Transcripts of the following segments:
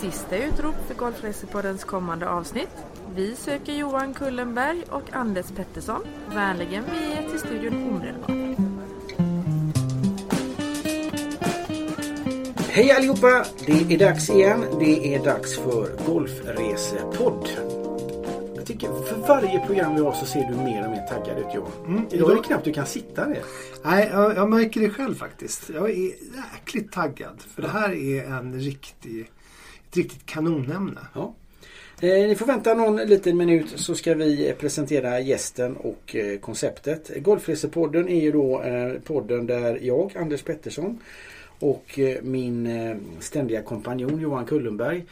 Sista utrop för Golfresepoddens kommande avsnitt. Vi söker Johan Kullenberg och Anders Pettersson. Vänligen vi är till studion omedelbart. Hej allihopa! Det är dags igen. Det är dags för Golfresepodd. Jag tycker för varje program vi har så ser du mer och mer taggad ut Johan. Mm, Idag är det knappt du kan sitta ner. Nej, jag, jag märker det själv faktiskt. Jag är jäkligt taggad. För det här är en riktig, ett riktigt kanonämne. Ja. Eh, ni får vänta någon liten minut så ska vi presentera gästen och eh, konceptet. Golfresepodden är ju då eh, podden där jag, Anders Pettersson och eh, min eh, ständiga kompanjon Johan Kullenberg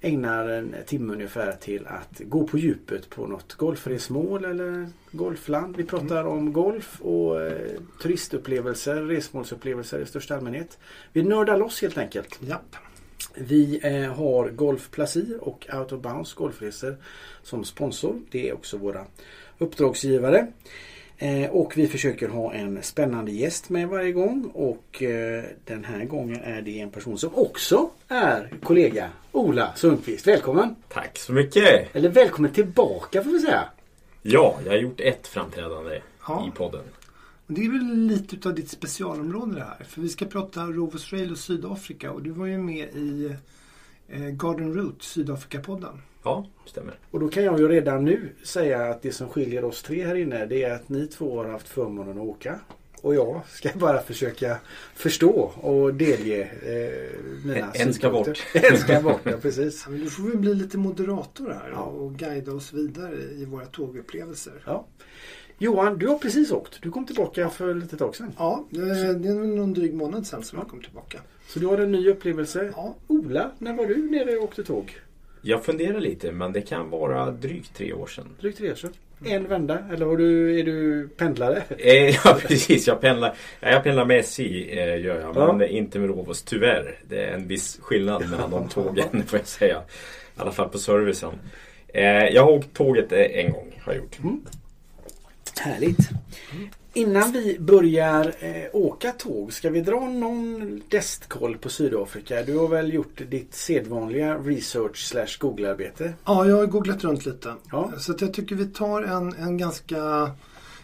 ägnar en timme ungefär till att gå på djupet på något golfresmål eller golfland. Vi pratar om golf och eh, turistupplevelser, resmålsupplevelser i största allmänhet. Vi nördar loss helt enkelt. Japp. Vi eh, har Golf Placir och Out of Bounds Golfresor som sponsor. Det är också våra uppdragsgivare. Eh, och vi försöker ha en spännande gäst med varje gång och eh, den här gången är det en person som också är kollega Ola Sundqvist. Välkommen! Tack så mycket! Eller välkommen tillbaka får vi säga. Ja, jag har gjort ett framträdande Ja. i podden. Och det är väl lite utav ditt specialområde det här. För vi ska prata Rovers Trail och Sydafrika. Och du var ju med i eh, Garden Route, Sydafrika-podden. Ja, stämmer. Och då kan jag ju redan nu säga att det som skiljer oss tre här inne det är att ni två har haft förmånen att åka. Och jag ska bara försöka förstå och delge eh, mina En- en ska synpunkter. bort. en ska bort, ja precis. Ja, men du får väl bli lite moderator här Ja. och guida oss vidare i våra tågupplevelser. Ja. Johan, du har precis åkt. Du kom tillbaka för lite tag sedan. Ja, det är väl någon dryg månad sedan som jag kom tillbaka. Så du har en ny upplevelse. Ja. Ola, när var du nere och åkte tåg? Jag funderar lite, men det kan vara drygt tre år sedan. Drygt tre år sedan. En vända, eller har du, är du pendlare? Eh, ja, precis. Jag pendlar, ja, jag pendlar med SJ, eh, gör jag. Ja. Men inte med Rovos, tyvärr. Det är en viss skillnad mellan de tågen, får jag säga. I alla fall på servicen. Eh, jag har åkt tåget en gång, har jag gjort. Härligt. Innan vi börjar eh, åka tåg, ska vi dra någon destkoll på Sydafrika? Du har väl gjort ditt sedvanliga research slash Google-arbete? Ja, jag har googlat runt lite. Ja. Så jag tycker vi tar en, en ganska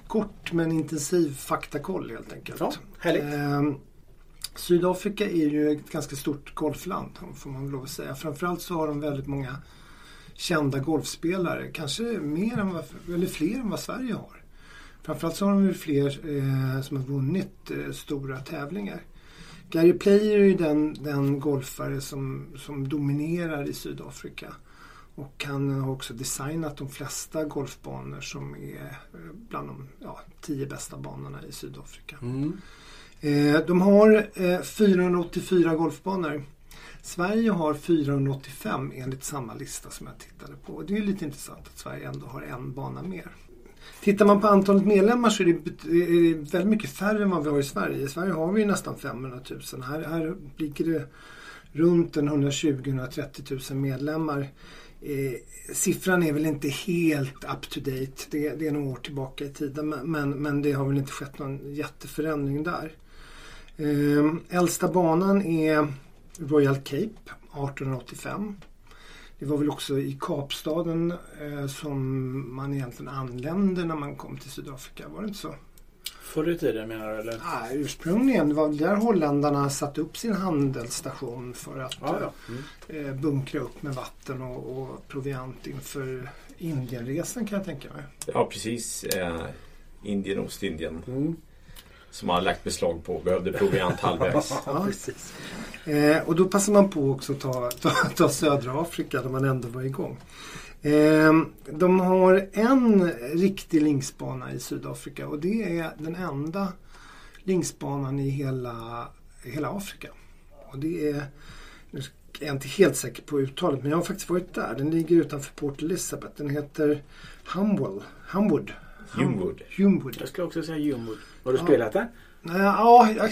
kort men intensiv faktakoll helt enkelt. Ja, härligt. Ehm, Sydafrika är ju ett ganska stort golfland får man väl lov att säga. Framförallt så har de väldigt många kända golfspelare. Kanske mer än vad, eller fler än vad Sverige har. Framförallt så har de ju fler eh, som har vunnit eh, stora tävlingar. Gary Player är ju den, den golfare som, som dominerar i Sydafrika. Och han har också designat de flesta golfbanor som är eh, bland de ja, tio bästa banorna i Sydafrika. Mm. Eh, de har eh, 484 golfbanor. Sverige har 485 enligt samma lista som jag tittade på. Det är ju lite intressant att Sverige ändå har en bana mer. Tittar man på antalet medlemmar så är det, är det väldigt mycket färre än vad vi har i Sverige. I Sverige har vi ju nästan 500 000. Här, här ligger det runt 120-130 000 medlemmar. Eh, siffran är väl inte helt up to date. Det, det är några år tillbaka i tiden men, men, men det har väl inte skett någon jätteförändring där. Eh, äldsta banan är Royal Cape 1885. Det var väl också i Kapstaden eh, som man egentligen anlände när man kom till Sydafrika. Var det inte så? Förr i tiden menar du eller? Nej, ursprungligen det var där holländarna satte upp sin handelsstation för att Ja, ja. Mm. eh, bunkra upp med vatten och, och proviant inför Indienresan kan jag tänka mig. Ja, precis. Eh, Indien, Ostindien. Mm. Som har lagt beslag på. Behövde proviant halvvägs. Ja, precis. Eh, och då passar man på också att ta, ta, ta södra Afrika när man ändå var igång. Eh, de har en riktig linksbana i Sydafrika och det är den enda linksbanan i hela, hela Afrika. Och det är, nu är jag inte helt säker på uttalet men jag har faktiskt varit där. Den ligger utanför Port Elizabeth. Den heter Humwell, Humwood. Humewood. Humwood. Jag skulle också säga Jumwood. Har du Ja. spelat? Nej, Ja, jag,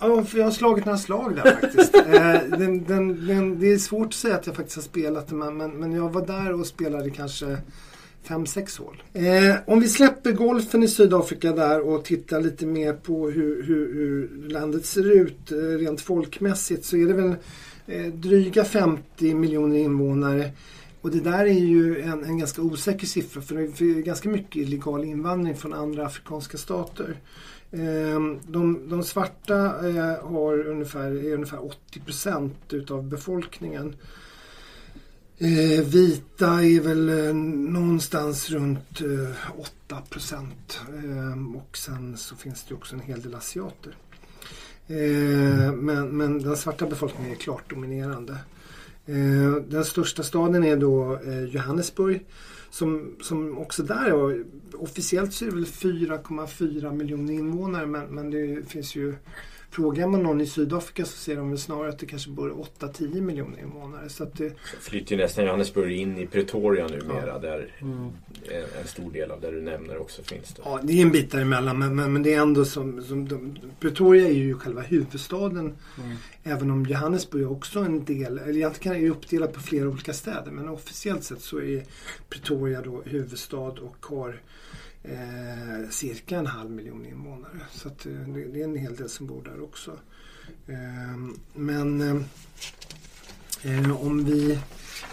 ja, jag har slagit några slag där faktiskt. eh, den, den, den, det är svårt att säga att jag faktiskt har spelat det men, men, men jag var där och spelade kanske fem sex hål. Eh, om vi släpper golfen i Sydafrika där och tittar lite mer på hur, hur, hur landet ser ut eh, rent folkmässigt så är det väl eh, dryga 50 miljoner invånare. Och det där är ju en, en ganska osäker siffra för det är ganska mycket illegal invandring från andra afrikanska stater. Ehm, de, de svarta eh, har ungefär, är ungefär 80 procent utav befolkningen. Eh, vita är väl eh, någonstans runt 8 procent. Ehm, och sen så finns det också en hel del asiater. Ehm, men, men den svarta befolkningen är klart dominerande. Eh, den största staden är då eh, Johannesburg. Som, som också där har, officiellt så är det väl 4,4 miljoner invånare men, men det finns ju Frågar man någon i Sydafrika så ser de väl snarare att det kanske bor 8-10 miljoner invånare. Så att det... Flyttar ju nästan Johannesburg in i Pretoria numera ja. där mm. en stor del av det du nämner också finns. Då. Ja, det är en bit däremellan men, men, men det är ändå som, som de, Pretoria är ju själva huvudstaden. Mm. Även om Johannesburg är också en del, eller egentligen är det uppdelat på flera olika städer men officiellt sett så är Pretoria då huvudstad och har eh, cirka en halv miljon invånare. Så att, eh, det, det, är en hel del som bor där också. Ehm, eh, men eh, om vi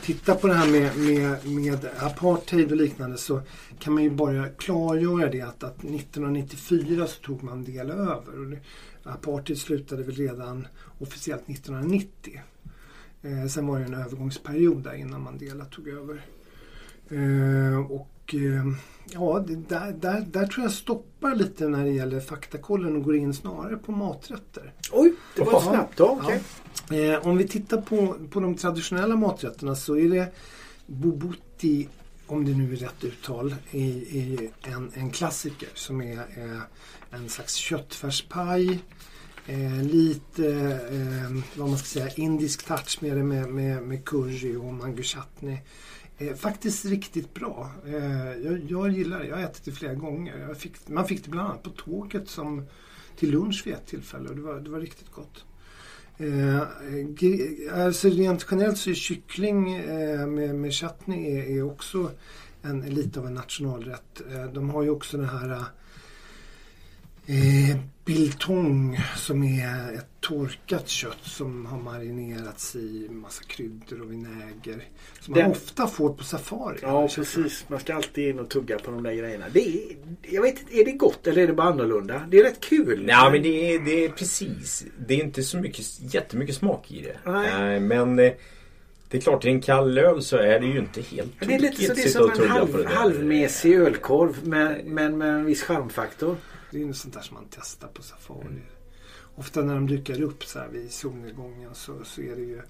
tittar på det här med, med, med apartheid och liknande så kan man ju bara klargöra det att, att 1994 så tog man del över. Och det, apartheid slutade väl redan officiellt 1990. Eh, sen var det en övergångsperiod där innan Mandela tog över. Eh, och eh, ja, där, där, där tror jag stoppar lite när det gäller faktakollen och går in snarare på maträtter. Oj, det var snabbt. Ja, okay. ja. Eh, om vi tittar på, på de traditionella maträtterna så är det bobuti, om det nu är rätt uttal, är, är en, en klassiker som är eh, en slags köttfärspaj. Eh, lite, eh, vad man ska säga, indisk touch med det med, med, med curry och mango chutney. Eh, faktiskt riktigt bra. Eh, jag, jag, gillar det. Jag har ätit det flera gånger. Fick, man fick det bland annat på tåget som till lunch vid ett tillfälle och det var, det var riktigt gott. Eh, alltså rent generellt så är kyckling eh, med, med chutney är, är också en, lite av en nationalrätt. Eh, de har ju också den här eh, eh, biltong som är ett torkat kött som har marinerats i massa kryddor och vinäger. Som man ofta får på safari. Ja precis. Man ska alltid in och tugga på de där grejerna. Det är, jag vet inte, är det gott eller är det bara annorlunda? Det är rätt kul. Ja men det är, det är precis. Det är inte så mycket, jättemycket smak i det. Nej. men eh, det är klart, i en kall öl så är det ju inte helt tokigt. Det är lite så det är som en halv, halvmesig ölkorv men med, med en viss charmfaktor. Det är ju sånt där som man testar på safari. Mm. Ofta när de dyker upp så här vid solnedgången så, så är det ju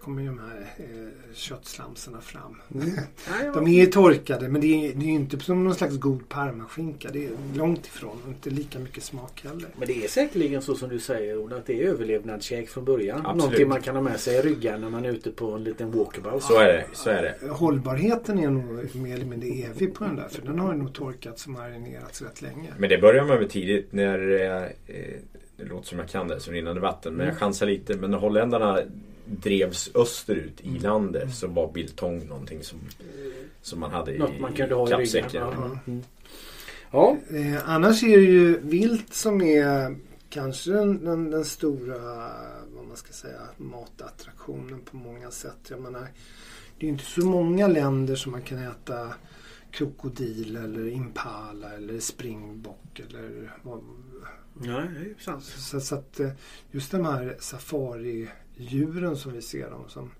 kommer ju de här eh, köttslamsorna fram. Mm. de är torkade men det är, det är inte som någon slags god parmaskinka. Det är långt ifrån och inte lika mycket smak heller. Men det är säkerligen så som du säger att det är överlevnadskäk från början. Absolut. Någonting man kan ha med sig i ryggen när man är ute på en liten walkabout. Så är det. Så är det. Hållbarheten är nog mer eller mindre evig på den där för den har nog torkats och marinerats rätt länge. Men det börjar man med tidigt när eh, det låter som jag kan det som rinnande vatten men jag mm. chansar lite. Men holländarna drevs österut i mm. landet mm. så var biltong någonting som, som man hade Något i man kunde ha kappsäcken. Mm. Ja. Eh, annars är det ju vilt som är kanske den, den, den, stora vad man ska säga, matattraktionen på många sätt. Jag menar, det är inte så många länder som man kan äta krokodil eller impala eller springbock eller vad, Nej, det är sant. Så, så att eh, just de här safaridjuren som vi ser dem som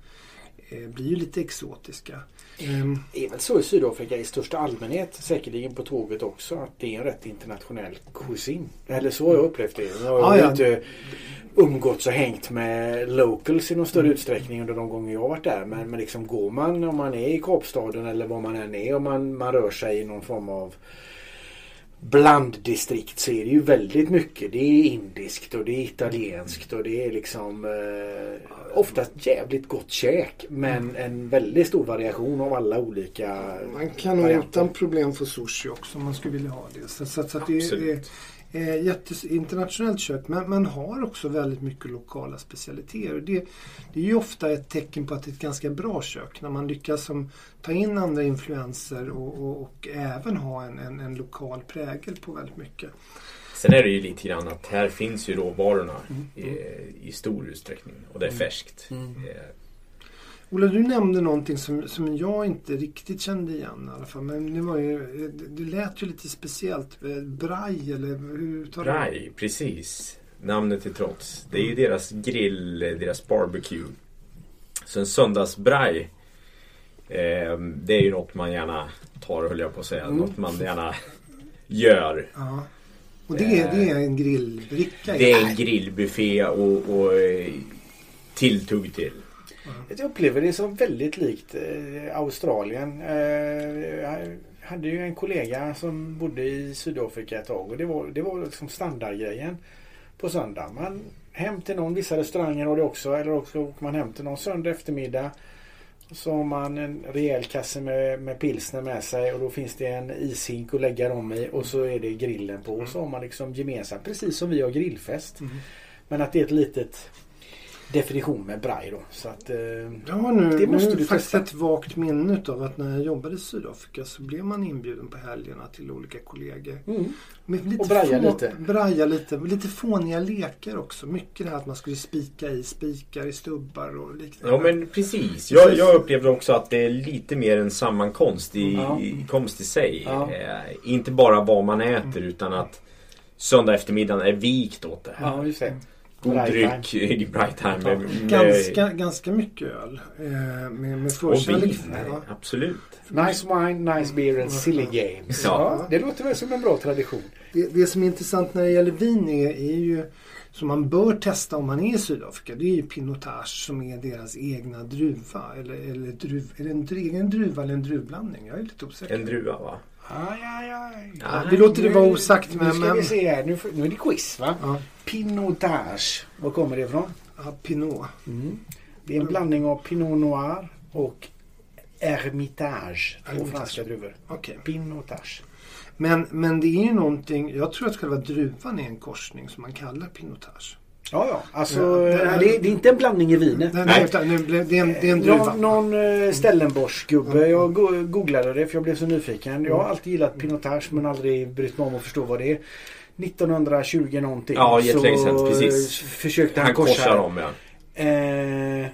eh, blir ju lite exotiska. Mm. Det är väl så i Sydafrika i största allmänhet, säkerligen på tåget också, att det är en rätt internationell kusin. Eller så har jag upplevt det. Jag har ah, ja. inte umgåtts och hängt med locals i någon större mm. utsträckning under de gånger jag har varit där. Men, men liksom går man, om man är i Kapstaden eller var man än är, och man, man rör sig i någon form av blanddistrikt så är det ju väldigt mycket. Det är indiskt och det är italienskt och det är liksom eh, oftast jävligt gott käk. Men mm. en väldigt stor variation av alla olika Man kan nog utan problem få sushi också om man skulle vilja ha det. Så, så, så det, det, eh, jätteinternationellt kött men man har också väldigt mycket lokala specialiteter. Det, det är ju ofta ett tecken på att det är ett ganska bra kök när man lyckas som, ta in andra influenser och, och, och även ha en, en, en, lokal prägel på väldigt mycket. Sen är det ju lite grann att här finns ju råvarorna Mm. i, i stor utsträckning och det är färskt. Mm. Ola, du nämnde någonting som, som jag inte riktigt kände igen i alla fall. Men det, var ju, det, det lät ju lite speciellt. Braj eller hur tar Braj, precis. Namnet till trots. Det är ju deras grill, deras barbecue. Så en söndagsbraj. Eh, det är ju något man gärna tar höll jag på att säga. Mm. Något man gärna gör. Ja. Och det, är- det är en grillbricka? Det är en grillbuffé och, och eh, tilltugg till. Jag upplever det som väldigt likt eh, Australien. Eh, jag hade ju en kollega som bodde i Sydafrika ett tag och det var, det var liksom standardgrejen på söndag. Man hem till någon, vissa restauranger har det också, eller också åker man hem till någon söndag eftermiddag. Så har man en rejäl kasse med, med pilsner med sig och då finns det en ishink att lägga dem i och så är det grillen på. Och så har man liksom gemensamt, precis som vi har grillfest. Mm. Men att det är ett litet definition med braj då. Så att, eh, har nu, Det måste nu du faktiskt testa. ett vagt minne av att när jag jobbade i Sydafrika så blev man inbjuden på helgerna till olika kollegor. mm. Med lite Och braja få- lite. Braja lite. Lite fåniga lekar också. Mycket det här att man skulle spika i spikar i stubbar och liknande. Ja men precis. Jag, jag upplevde också att det är lite mer en sammankomst i, Ja. i komst i sig. Ja. Eh, inte bara vad man äter utan att söndag eftermiddagen är vikt åt det. Ja, just det. God Bright dryck i bright time. Med, med, Ganska, ganska mycket öl. Eh, med, med och förkärlek. vin. Ja. Absolut. Nice wine, nice beer and silly games. Ja. Ja, det låter väl som en bra tradition. Det, det som är intressant när det gäller vin är, är ju som man bör testa om man är i Sydafrika. Det är ju Pinotage som är deras egna druva. Eller, eller druv, är det en egen druva eller en druvblandning? Jag är lite osäker. En druva va? Aj, aj, aj. Ja, vi låter det vara osagt. Nu Men, ska men, vi se här. Nu, nu är det quiz va? ja, Pinotage. Var kommer det ifrån? ja, Pinot. Mm. Det är en blandning av Pinot Noir och Hermitage. Två franska druvor. Okej. Pinotage. Men, men det är ju någonting. Jag tror att själva druvan är en korsning som man kallar Pinotage. Ja, ja. Alltså, Ja, det- det, det, är inte en blandning i vinet. Nej, Nej. nej. Det, är en, det är en druva. Någon, någon eh, Stellenbosch-gubbe. Jag go- googlade det för jag blev så nyfiken. Jag har alltid gillat Pinotage men aldrig brytt mig om att förstå vad det är. 1920 någonting Ja, jättelänge sedan, precis. eh, försökte han, Han korsar korsa. dem ja. Eh,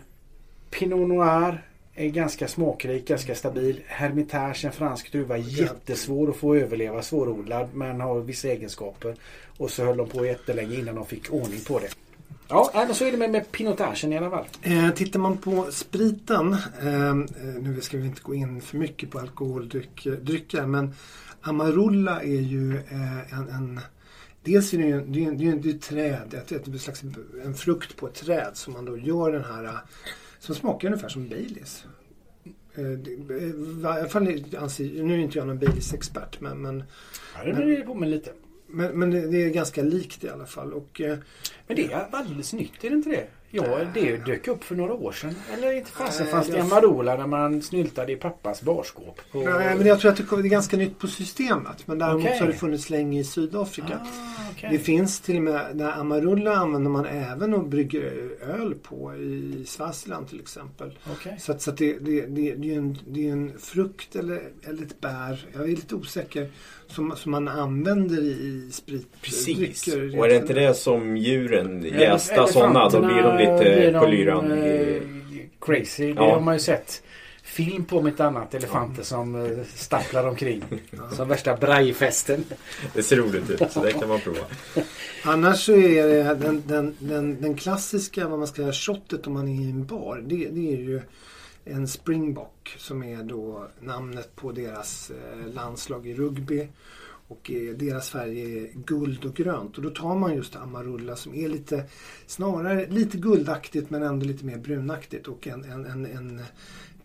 Pinot Noir är ganska smakrik, ganska stabil. Hermitage, en fransk druva, jättesvår att få överleva, svårodlad men har vissa egenskaper. Och så höll de på jättelänge innan de fick ordning på det. Ja, men så är det med, med Pinotagen i alla fall. Eh, tittar man på spriten, eh, eh, nu ska vi inte gå in för mycket på alkoholdrycker, men Amarula är ju eh, en, en Dels är det ju det är, det är, det är ett träd, ett, ett, ett slags, en frukt på ett träd som man då gör den här, eh, som smakar ungefär som Baileys. Eh, eh, I alla fall anser, nu är inte jag någon Baileys-expert men, men, Ja, det blir på mig lite. Men, men det, det är ganska likt i alla fall. Och, eh, Men det är alldeles nytt, är det inte det? Ja, det dök upp för några år sedan. Eller inte fasen fanns det en Marola när man snyltade i pappas barskåp. på- Nej, men jag tror att det är ganska nytt på systemet. Men däremot Okej. så har det funnits länge i Sydafrika. Ah, okej. Det finns till och med, när Amarula använder man även och brygger öl på i Swaziland till exempel. Okej. Så, att, så att det, det, det, det, är en, det är en frukt eller, eller ett bär, jag är lite osäker, som, som man använder i, spritdrycker. Precis. Och är det inte det som djuren jästar sådana då blir de lite på lyran. eh, Crazy. Det Ja. har man ju sett film på om inte annat. Elefanter som eh, stapplar omkring. Som värsta brajfesten. Det ser roligt ut så det kan man prova. Annars så är det den, den, den, den klassiska, vad man ska säga, shotet om man är i en bar. Det, det är ju en Springbok som är då namnet på deras eh, landslag i rugby. Och eh, deras färg är guld och grönt. Och då tar man just Amarulla som är lite snarare lite guldaktigt men ändå lite mer brunaktigt. Och en, en, en, en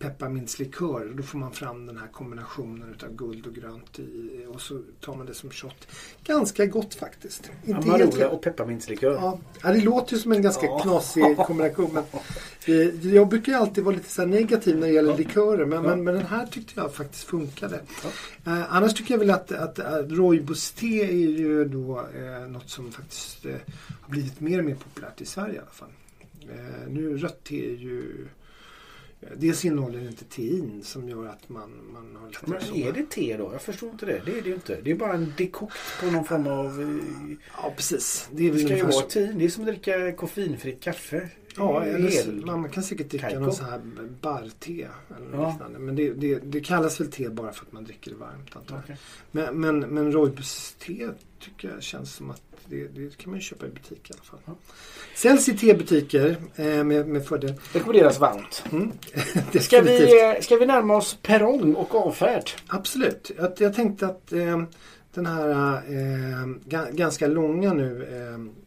pepparmintslikör. Då får man fram den här kombinationen utav guld och grönt i. Och så tar man det som shot. Ganska gott faktiskt. Inte Amarula och pepparmintslikör. Ja, ja, det låter ju som en ganska Ja. knasig kombination. Men, eh, jag brukar ju alltid vara lite så negativ när det gäller likörer. Men, Ja. men, men den här tyckte jag faktiskt funkade. Eh, annars tycker jag väl att, att, att rooibos-te är ju då eh, något som faktiskt har blivit mer och mer populärt i Sverige i alla fall. Nu rött te är ju Dels innehåller det inte tein som gör att man, man har lättare Men är det te då? Jag förstår inte det. Det är det ju inte. Det är bara en dekokt på någon form av... eh, Ja, precis. Det, är Det ska ju vara så. te. Det är som att dricka koffeinfritt kaffe. Ja, eller Hel- man, kan säkert dricka Kaiko. någon sån här barrte eller Ja. liknande. Men det, det, det kallas väl te bara för att man dricker det varmt antar jag. Okej. Men, men, men rooibos-te tycker jag känns som att det, det kan man ju köpa i butik i alla fall. Ja. Säljs i tebutiker eh, med, med fördel. Rekommenderas varmt. Mm. Ska vi, ska vi närma oss perrong och avfärd? Absolut. Jag, jag tänkte att eh, den här eh, ga, ganska långa nu eh,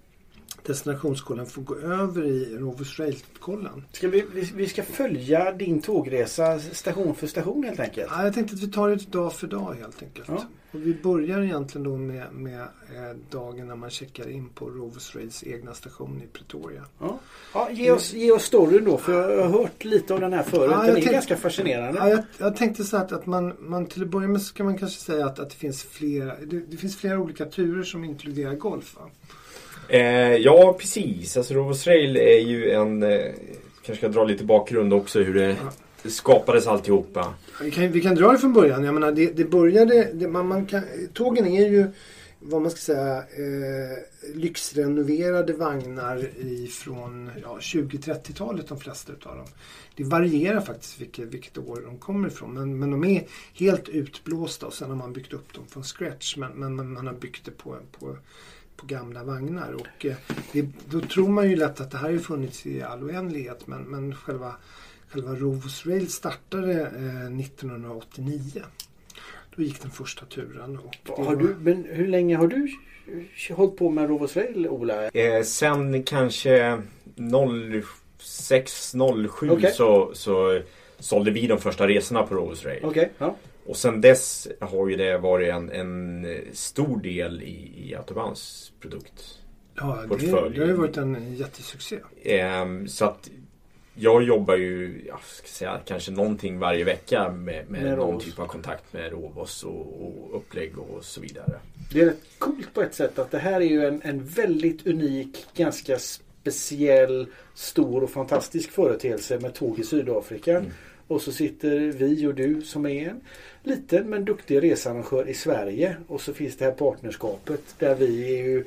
destinationskollen får gå över i Rovos Rail-kollen. Ska vi, vi, vi ska följa din tågresa station för station helt enkelt. Ja, jag tänkte att vi tar det dag för dag helt enkelt. Ja. Och vi börjar egentligen då med, med eh, dagen när man checkar in på Rovos Rails egna station i Pretoria. Ja. Ja, ge, oss, ge oss storyn då för jag har hört lite om den här förut. Ja, jag den är tänkte- ganska fascinerande. Ja, jag, jag tänkte så att, att man, man till att börja med så kan man kanske säga att, att det, finns flera, det, det finns flera olika turer som inkluderar golf. Va? Eh, ja, precis. Alltså Robotrail Rail är ju en... Eh, kanske ska dra lite bakgrund också hur det skapades alltihopa. Vi kan, vi kan dra det från början. Jag menar, det, det började, det, man, man kan, tågen är ju vad man ska säga eh, lyxrenoverade vagnar ifrån ja, 20-30-talet de flesta utav dem. Det varierar faktiskt vilket, vilket år de kommer ifrån men, men de är helt utblåsta och sen har man byggt upp dem från scratch men, men man, man har byggt det på, på, på gamla vagnar. Och, eh, det, då tror man ju lätt att det här har funnits i all oändlighet men, men själva Själva Rovos Rail startade eh, 1989. Då gick den första turen. Och Har var- du, men hur länge har du hållit på med Rovos Rail, Ola? Eh, sen kanske 06, 07 Okej. så, så sålde vi de första resorna på Rovos Rail. Okej. Ja. Och sen dess har ju det varit en, en stor del i, i Autobahns produkt. ja, det, det har ju varit en jättesuccé. Ehm, så att jag jobbar ju, jag ska säga, kanske någonting varje vecka med, med, Med någon typ av kontakt med Rovos och, och upplägg och så vidare. Det är rätt coolt på ett sätt att det här är ju en, en väldigt unik, ganska speciell, stor och fantastisk företeelse med tåg i Sydafrika. Mm. Och så sitter vi och du som är en liten men duktig researrangör i Sverige. Och så finns det här partnerskapet där vi är ju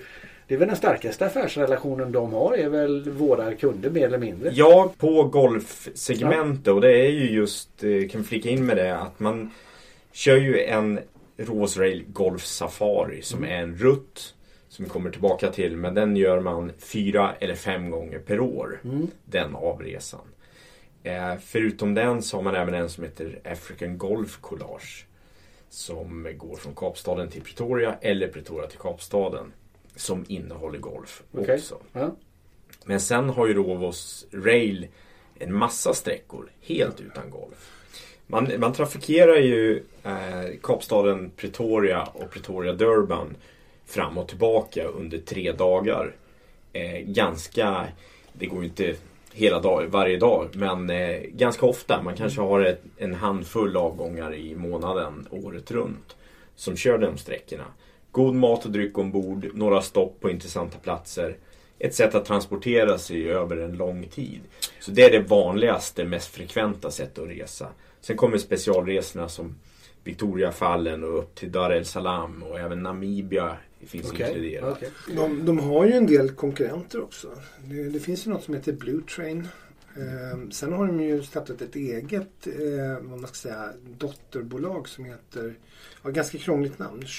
det är väl den starkaste affärsrelationen de har är väl våra kunder mer eller mindre. Ja, på golfsegmentet och det är ju just, eh, kan flika in med det, att man kör ju en Rovos Rail Golf Safari som är en rutt som vi kommer tillbaka till men den gör man fyra eller fem gånger per år. Mm. Den avresan. Eh, förutom den så har man även en som heter African Golf Collage. Som går från Kapstaden till Pretoria eller Pretoria till Kapstaden. Som innehåller golf Okej. också. Ja. Men sen har ju Rovos Rail en massa sträckor helt utan golf. Man, man trafikerar ju eh, Kapstaden Pretoria och Pretoria Durban fram och tillbaka under tre dagar. Eh, ganska, det går ju inte hela dag, varje dag, men eh, ganska ofta. Man kanske har ett, en handfull avgångar i månaden året runt som kör de sträckorna. God mat och dryck ombord, några stopp på intressanta platser. Ett sätt att transportera sig över en lång tid. Så det är det vanligaste, mest frekventa sättet att resa. Sen kommer specialresorna som Victoriafallen och upp till Dar es Salaam och även Namibia finns Okej, inkluderat. okej. De, de har ju en del konkurrenter också. Det, det finns ju något som heter Blue Train. Eh, sen har de ju startat ett eget eh, vad man ska säga, dotterbolag som heter, ja, ganska krångligt namn, sånt.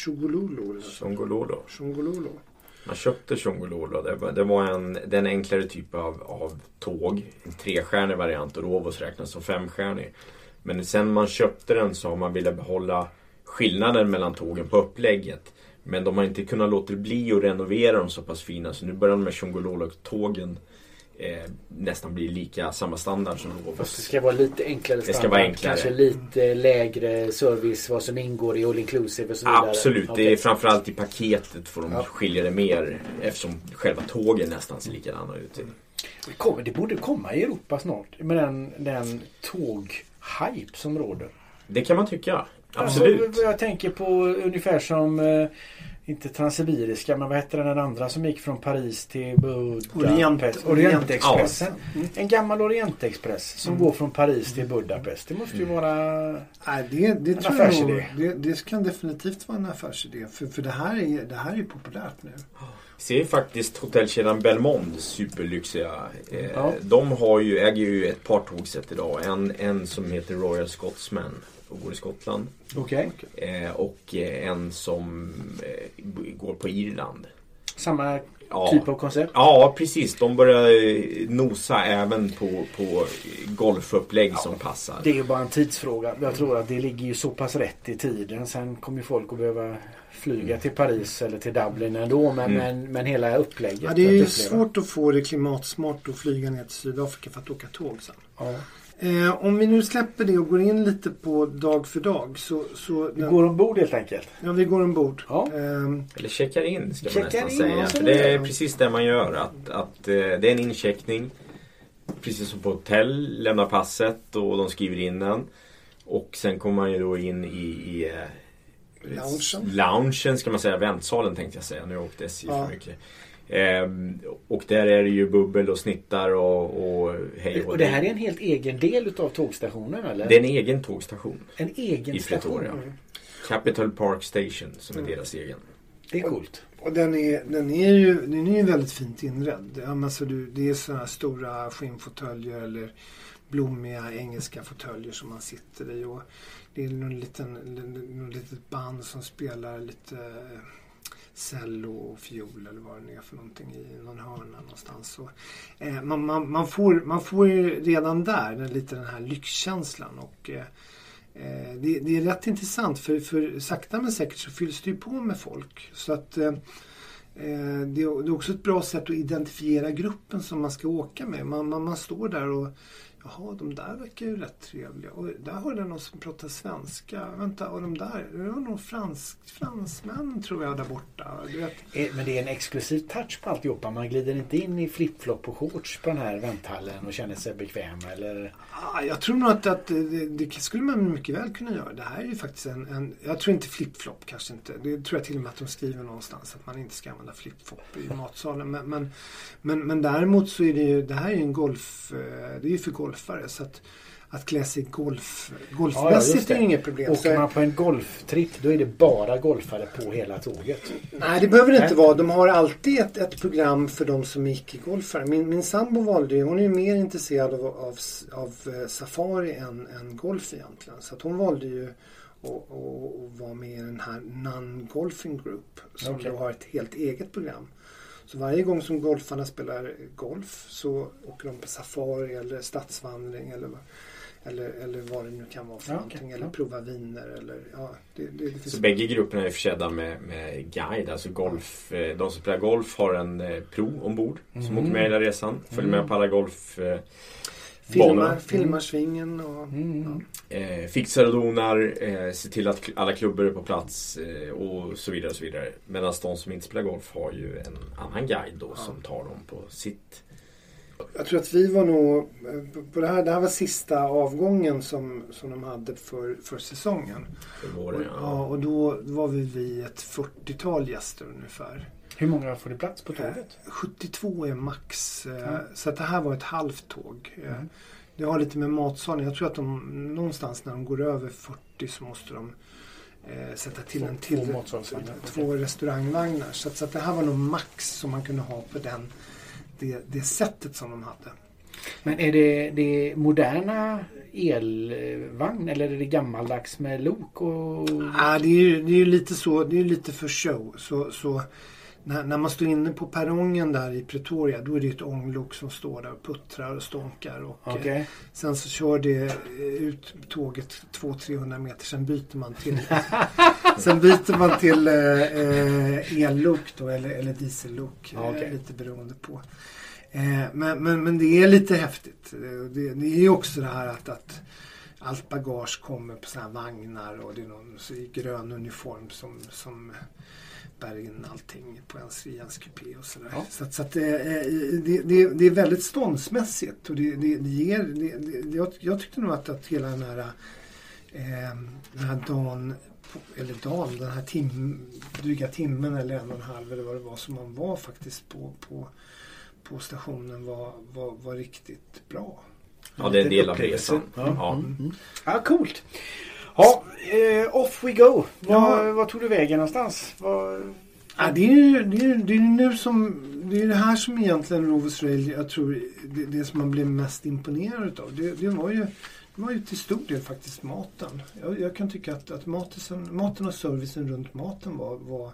Shongololo. Shongololo. Man köpte Shongololo. Det var, det var en, det är en enklare typ av, av tåg. En trestjärnig variant och Rovos räknas som femstjärnig. Men sen man köpte den så har man velat behålla skillnaden mellan tågen på upplägget. Men de har inte kunnat låta bli att renovera dem så pass fina så nu börjar de med Shongololo-tågen eh, nästan bli lika samma standard som Fast det ska vara lite enklare ska standard. vara enklare. Kanske lite lägre service, vad som ingår i all inclusive och så vidare. Absolut, det är framförallt i paketet får de Ja. skilja det mer eftersom själva tågen nästan ser likadana ut. Det, kommer, det borde komma i Europa snart med den, den tåghype som råder. Det kan man tycka. Absolut. Alltså, jag tänker på ungefär som eh, inte Transsibiriska men vad hette den andra som gick från Paris till Budapest? Orient- Orientexpressen. Mm. En gammal Orientexpress som Mm. går från Paris till Budapest. Det måste ju Mm. vara... Nej, det, det En tror jag nog, affärsidé. det, det kan definitivt vara en affärsidé. För, för det, här är, det här är ju populärt nu. Ser faktiskt hotellkedjan Belmond superlyxiga. Eh, Ja. De har ju, äger ju ett par tågsätt idag. En, en som heter Royal Scotsman och går i Skottland. Okej. Eh, och eh, en som eh, går på Irland. Samma Ja. typ av koncept? Ja, precis. De börjar eh, nosa även på, på golfupplägg som passar. Det är ju bara en tidsfråga. Jag tror att det ligger ju så pass rätt i tiden. Sen kommer ju folk att behöva flyga till Paris eller till Dublin ändå. Men, Mm. men, men hela upplägget. Ja, det är att ju uppleva. svårt att få det klimatsmart att flyga ner till Sydafrika för att åka tåg sen. Ja. Eh, om vi nu släpper det och går in lite på dag för dag så... så Vi går ombord helt enkelt. Ja, vi går ombord. Ja. Ehm, Eller checkar in ska Checkar man nästan in, säga. För det är precis det man gör. Att, att eh, det är en incheckning. Precis som på hotell. Lämnar passet och de skriver in den. Och sen kommer man ju då in i, i eh, Loungen. loungen ska man säga. Väntsalen tänkte jag säga. Nu åkte SJ Ja. för mycket. Ehm, och där är det ju bubbel och snittar och, och hej Och det här är en helt egen del utav tågstationen eller? Det är en egen tågstation. En egen i station. Mm. Capital Park Station som är Mm. deras egen. Det är coolt. och den är, den är ju den är ju väldigt fint inredd. Alltså, du, det är sådana här stora skinnfåtöljer eller blommiga engelska fåtöljer som man sitter i. Och det är någon liten, någon litet band som spelar lite eh, cello och fiol eller vad det nu är för någonting i någon hörna någonstans. Så, eh, man, man, man, får, man får ju redan där den, lite den här lyxkänslan. Och, eh, eh det, det är rätt intressant för, för sakta men säkert så fylls det ju på med folk. Så att eh, eh det, är, det är också ett bra sätt att identifiera gruppen som man ska åka med. Man, man, man står där och Jaha, de där verkar ju rätt trevliga. Och där hörde jag någon som pratar svenska. Vänta, och de där? Det var nog fransk, fransmän tror jag där borta. Eh, Men det är en exklusiv touch på alltihopa. Man glider inte in i flipflop och shorts på den här vänthallen och känner sig bekväm eller? Ah, Jag tror nog att, att det, det skulle man mycket väl kunna göra. Det här är ju faktiskt en, en jag tror inte flip-flop kanske inte. Det tror jag till och med att de skriver någonstans att man inte ska använda flip-flop i matsalen. Men, men, men, men däremot så är det ju, det här är ju en golf, eh, det är ju för golfare. Så att, att klä sig golf, Ja, ja, golfmässigt det. är ju inget problem. Åker man på en golftripp då är det bara golfare på hela tåget. nej, det behöver det inte Nej. vara. De har alltid ett, ett program för de som är icke-golfare. Min, min sambo valde ju, hon är ju mer intresserad av, av, av eh, safari än, än golf egentligen. Så att hon valde ju att vara med i den här Non-Golfing Group som Okej. då har ett helt eget program. Så varje gång som golfarna spelar golf så åker de på safari eller stadsvandring eller, eller, eller vad det nu kan vara för Ja, någonting. Eller Ja. prova viner eller ja, det, det, det finns Så bägge grupperna är försedda med, med guide, alltså golf. eh, De som spelar golf har en eh, pro ombord som Mhm. åker med hela resan. Följer med på alla golf eh, filmar, banorna. filmar svingen och Mm. eh, fixar och donar, eh, ser till att alla klubbor är på plats eh, och så vidare. Och så vidare. Medan de som inte spelar golf har ju en annan guide då Ja. som tar dem på sitt. Jag tror att vi var nog, eh, på det här, det här var sista avgången som, som de hade för, för säsongen. För Och, våren, ja, ja. och då var vi vid ett 40-tal gäster ungefär. Hur många får det plats på tåget? 72 är max. eh, Ja. Så att det här var ett halvt tåg. Eh, Mm. Det har lite med matsalen. Jag tror att de någonstans när de går över 40 så måste de eh, sätta till Två- en till två matsalsvagnar. två restaurangvagnar. Så, att, så att det här var nog max som man kunde ha på den, det, det sättet som de hade. Men är det, det moderna elvagn eller är det gammaldags med lok och... Ja, det är ju, det är ju lite så, det är ju lite för show. Så, så när, när man står inne på perrongen där i Pretoria då är det ett ånglok som står där och puttrar och stånkar. Och, eh, Okej. Sen så kör det eh, ut tåget 200-300 meter. Sen byter man till, sen byter man till eh, eh, ellok då, eller, eller diesellok. Okej. eh, lite beroende på. Eh, men, men, men det är lite häftigt. Eh, Det, det är ju också det här att, att allt bagage kommer på sådana här vagnar och det är någon i grön uniform som, som bär in allting på ens, i ens kupé och sådär. Ja. Så, så att det, eh, det, det, det är väldigt ståndsmässigt och det, det, det ger, det, jag, jag tyckte nog att, att hela den här eh, den här dagen, eller dagen, den här tim, dryga timmen eller en och en halv eller vad det var som man var faktiskt på, på, på stationen var, var, var riktigt bra. Ja, det är en del av resan. Ja. Ja. Mm. Ja, coolt. Ja, eh, off we go. Var, Ja. var tog du vägen någonstans? Var... Ja, det är ju det är, det är nu som det är det här som egentligen Rovers Rail, jag tror det, det som man blev mest imponerad utav. Det, det var ju det var ju till stor del faktiskt maten. Jag, jag kan tycka att, att maten, maten och servicen runt maten var, var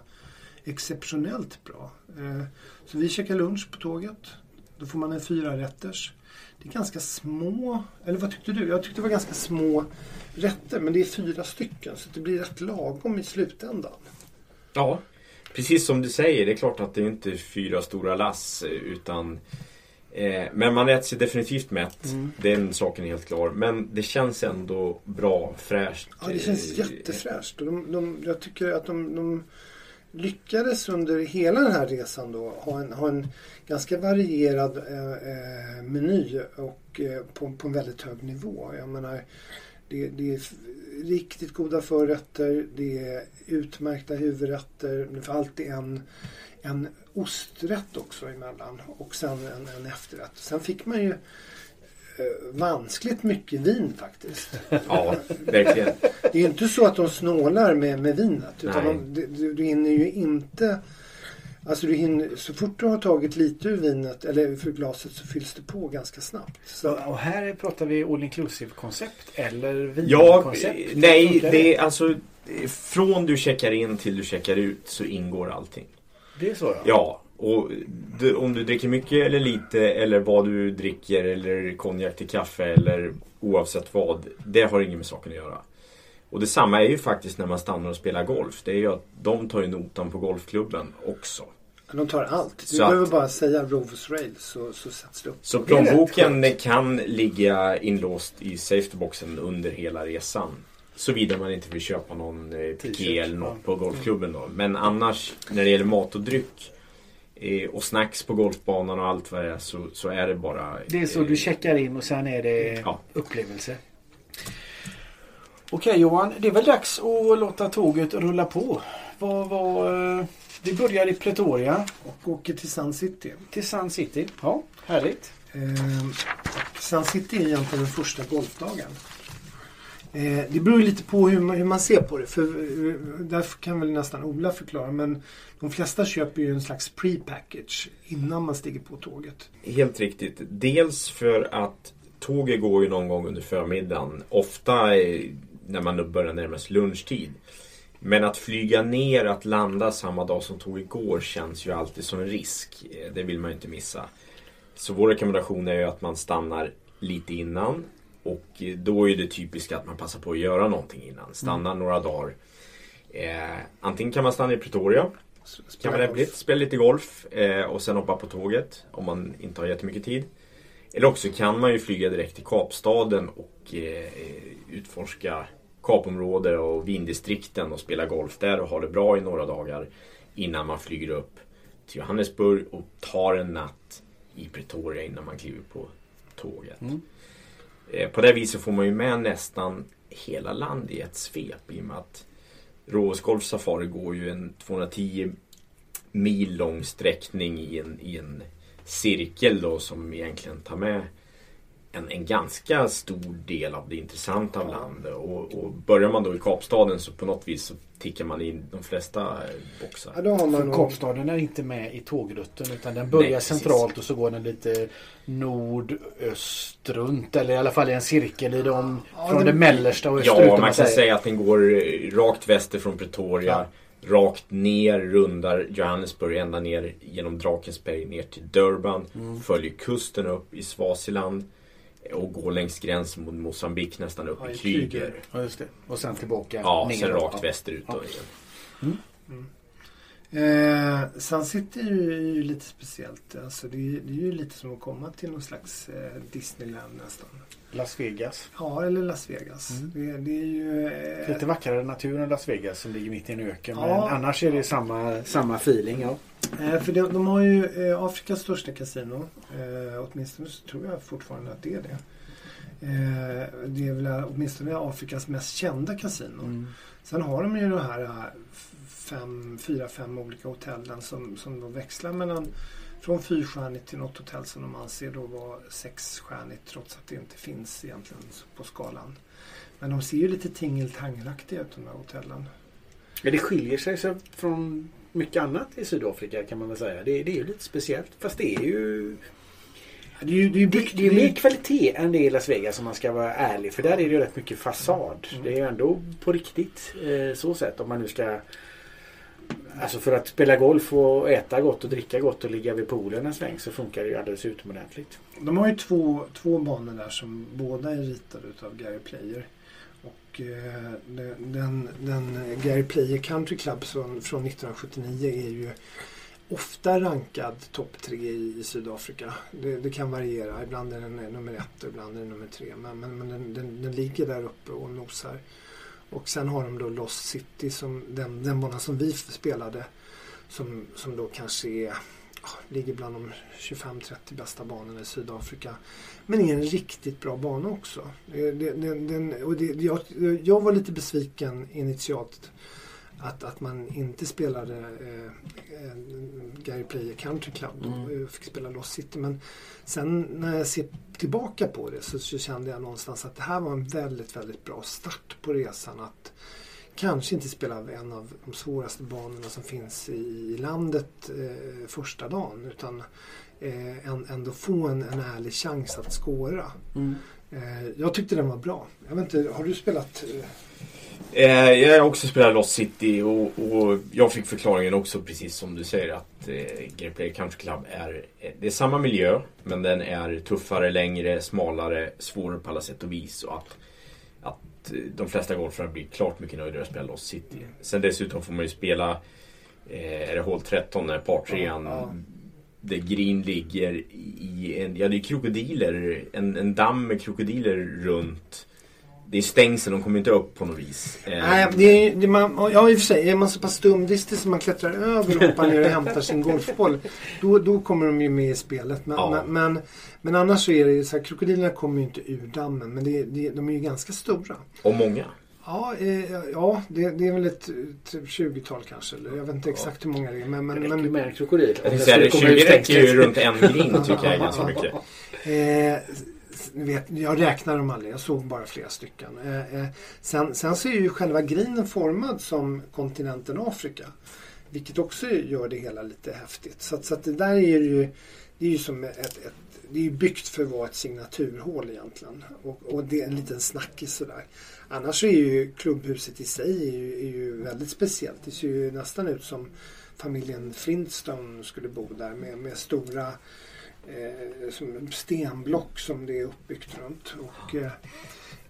exceptionellt bra. Eh, så vi käkade lunch på tåget. Då får man en fyra rätters. Det är ganska små, eller vad tyckte du? Jag tyckte det var ganska små rätter men det är fyra stycken så det blir rätt lagom i slutändan. Ja, precis som du säger. Det är klart att det inte är fyra stora lass eh, utan eh, Men man äter sig definitivt mätt. Mm. Den saken är helt klar. Men det känns ändå bra, fräscht. Ja, det känns Eh, jättefräscht. De, de, jag tycker att de, de lyckades under hela den här resan då ha en, ha en ganska varierad eh, eh, meny och eh, på, på en väldigt hög nivå. Jag menar, det, det är riktigt goda förrätter, det är utmärkta huvudrätter, det får alltid en, en osträtt också emellan och sen en, en efterrätt. Sen fick man ju eh, vanskligt mycket vin faktiskt. Ja, verkligen. Det är ju inte så att de snålar med, med vinet. Utan de, du, du- du hinner ju inte... Alltså du hinner, så fort du har tagit lite ur vinet eller för glaset så fylls det på ganska snabbt. Så, Och här pratar vi all inclusive koncept eller Ja, vinkoncept? eh, nej, det är alltså Från du checkar in till du checkar ut så ingår allting. det är så ja. Ja, och du, om du dricker mycket eller lite eller vad du dricker eller konjak till kaffe eller oavsett vad. Det har inget med saken att göra. Och detsamma är ju faktiskt när man stannar och spelar golf. Det är ju att de tar ju notan på golfklubben också. De tar allt. Du Så att- behöver bara säga Rovers Rail så, så sätts det upp. Så plånboken kan ligga inlåst i safetyboxen under hela resan. Såvida man inte vill köpa någon eh, piké T-shirt, eller något på golfklubben då. Men annars när det gäller mat och dryck eh, och snacks på golfbanan och allt vad det är så, så är det bara... Det är så eh, du checkar in och sen är det Ja. upplevelse. Okej Johan, det är väl dags att låta tåget rulla på. Vad, vad, eh, vi börjar i Pretoria Och åker till Sun City. till Sun City. Ja, härligt. Eh, Sun City är egentligen den första golfdagen. Eh, det beror lite på hur man, hur man ser på det. För eh, där kan väl nästan Ola förklara. Men de flesta köper ju en slags pre-package innan man stiger på tåget. Helt riktigt. Dels för att tåget går ju någon gång under förmiddagen. Ofta när man börjar närma sig lunchtid. Men att flyga ner, att landa samma dag som tåget går känns ju alltid som en risk. Eh, Det vill man ju inte missa. Så vår rekommendation är ju att man stannar lite innan. Och eh, då är det typiska att man passar på att göra någonting innan. Stanna några dagar. Eh, antingen kan man stanna i Pretoria Så- kan vara lämpligt. Spela lite golf eh, och sen hoppa på tåget om man inte har jättemycket tid. Eller också kan man ju flyga direkt till Kapstaden och eh, utforska Kapområde och vindistrikten och spela golf där och ha det bra i några dagar innan man flyger upp till Johannesburg och tar en natt i Pretoria innan man kliver på tåget. Mm. Eh, på det viset får man ju med nästan hela land i ett svep i och med att Rås Golf Safari går ju en 210 mil lång sträckning i en, i en cirkel då som egentligen tar med en, en ganska stor del av det intressanta av landet. Och, och börjar man då i Kapstaden så på något vis så tickar man in de flesta eh, Ja, boxar. då har man nog- Kapstaden är inte med i tågrutten utan den börjar Nej, centralt och så går den lite nordöst runt eller i alla fall i en cirkel i de Ja, från det- det mellersta och österut. Ja, man man kan säger. säga att den går eh, rakt väster från Pretoria. Rakt ner, rundar Johannesburg ända ner genom Drakensberg ner till Durban. Mm. Följer kusten upp i Swaziland. Och går längs gränsen mot Mosambik nästan upp Ja, i Kryger. Ja, just det. Och sen tillbaka Ja, ner. sen rakt Ja. västerut då Ja. igen. Eh, Sun Är ju, är ju lite speciellt. Alltså det, är, det är ju lite som att komma till någon slags eh, Disneyland nästan. Las Vegas. Ja, eller Las Vegas. Mm. Det, det är ju... Eh, Lite vackrare natur än Las Vegas som ligger mitt i en öken. Men Ja. annars är det samma, samma feeling. Ja. eh, för de, de har ju eh, Afrikas största kasino. Eh, åtminstone så tror jag fortfarande att det är det. Eh, det är väl åtminstone Afrikas mest kända kasino. Mm. Sen har de ju de här eh, fem, fyra, fem olika hotellen som, som då växlar mellan från fyrstjärnigt till något hotell som de anser då vara sexstjärnigt trots att det inte finns egentligen på skalan. Men de ser ju lite tingeltangelaktiga ut de här hotellen. Ja, det skiljer sig från mycket annat i Sydafrika kan man väl säga. Det, det är ju lite speciellt. Fast det är ju det är ju det är byggt, det är mer kvalitet än det i Las Vegas om man ska vara ärlig. För där är det ju rätt mycket fasad. Mm. Det är ju ändå på riktigt eh, så sätt om man nu ska Alltså för att spela golf och äta gott och dricka gott och ligga vid poolen en sväng så funkar det ju alldeles utomordentligt. De har ju två, två banor där som båda är ritade utav Gary Player. Och eh, den, den Gary Player Country Club från, från 1979 är ju ofta rankad topp tre i, Sydafrika. Det, det, kan variera. Ibland är den nummer ett och ibland är den nummer tre. Men, men, men den, den, den, ligger där uppe och nosar. Och sen har de då Lost City, som den, den banan som vi spelade. Som, som då kanske är, ligger bland de 25-30 bästa banorna i Sydafrika. Men är en riktigt bra bana också. Eh, den, den, och det, jag, jag var lite besviken initialt att, att man inte spelade eh, Gary Player Country Club mm. och fick spela Lost City. Men sen när jag ser tillbaka på det så, så, kände jag någonstans att det här var en väldigt, väldigt bra start på resan. Att kanske inte spela en av de svåraste banorna som finns i landet eh, första dagen utan eh, ändå få en, en ärlig chans att skåra. Mm. Eh, jag tyckte den var bra. Jag vet inte, har du spelat eh, jag har också spelat Lost City och, och, jag fick förklaringen också precis som du säger att eh, Gameplay Country Club är, eh, det är samma miljö men den är tuffare, längre, smalare, svårare på alla sätt och vis. Och att, att eh, de flesta golfare blir klart mycket nöjdare att spela Lost City. Sen dessutom får man ju spela eh, är det hål 13, par 3 ja, ja. Där green ligger i en, ja det är krokodiler, en, en damm med krokodiler runt det är stängsel, de kommer inte upp på något vis. Eh, Nej, det är, det man, ja i och för sig, är man så pass stumdristig som man klättrar över och hoppar ner och hämtar sin golfboll. Då, då kommer de ju med i spelet. Men, ja. men, men, annars så är det ju så här, krokodilerna kommer ju inte ur dammen. Men det, det, de är ju ganska stora. Och många. Ja, eh, ja det, det, är väl ett 20-tal typ kanske. Jag vet inte exakt hur många det är. Men, men, det räcker men, med en krokodil. Jag säga, 20 räcker ju runt en grind tycker jag ganska mycket. Eh, vet, jag räknar dem aldrig, jag såg bara flera stycken. Eh, eh, sen, sen så är ju själva grinen formad som kontinenten Afrika. Vilket också gör det hela lite häftigt. Så, så att det där är ju, det är ju som ett, ett det är ju byggt för att vara ett signaturhål egentligen. Och, och det är en liten snackis sådär. Annars är ju klubbhuset i sig är ju, är ju väldigt speciellt. Det ser ju nästan ut som familjen Flintstone skulle bo där med, med stora eh, som stenblock som det är uppbyggt runt. Och, eh,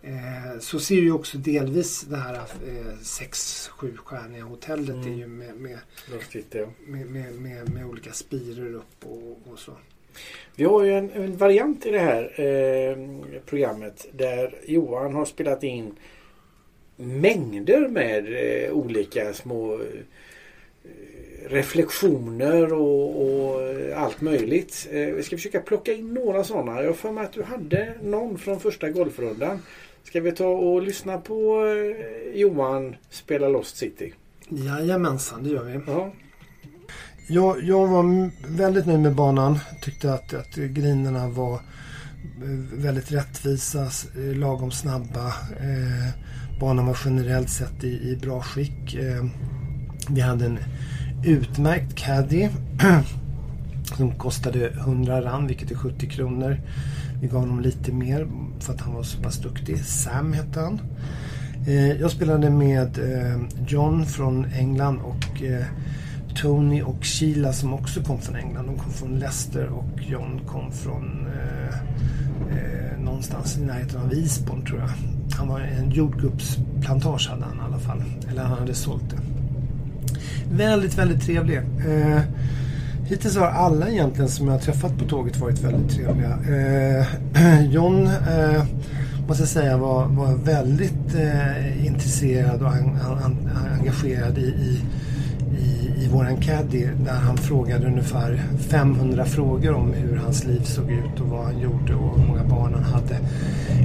eh så ser ju också delvis det här eh, sex, sjustjärniga hotellet mm. är ju med, med, med, med, med, med olika spirer upp och, och, så. Vi har ju en, en variant i det här eh, programmet där Johan har spelat in mängder med eh, olika små reflektioner och, och, allt möjligt. Eh, vi ska försöka plocka in några sådana. Jag för mig att du hade någon från första golfrundan. Ska vi ta och lyssna på eh, Johan spela Lost City? Jajamensan, det gör vi. Ja. Jag, jag var väldigt nöjd med banan. Tyckte att, att grinerna var eh, väldigt rättvisa, lagom snabba. Eh, banan var generellt sett i, i bra skick. Eh, vi hade en utmärkt caddy som kostade 100 rand, vilket är 70 kronor. Vi gav honom lite mer för att han var så pass duktig. Sam hette han. Eh, jag spelade med eh, John från England och eh, Tony och Sheila som också kom från England. De kom från Leicester och John kom från någonstans i närheten av Isborn tror jag. Han var en jordgubbsplantage hade han i alla fall. Eller han hade sålt det. Väldigt, väldigt trevlig. Eh, hittills har alla egentligen som jag har träffat på tåget varit väldigt trevliga. Eh, John eh, måste jag säga var, var väldigt eh, intresserad och en, en, engagerad i, i, i, i våran caddy där han frågade ungefär 500 frågor om hur hans liv såg ut och vad han gjorde och hur många barn han hade.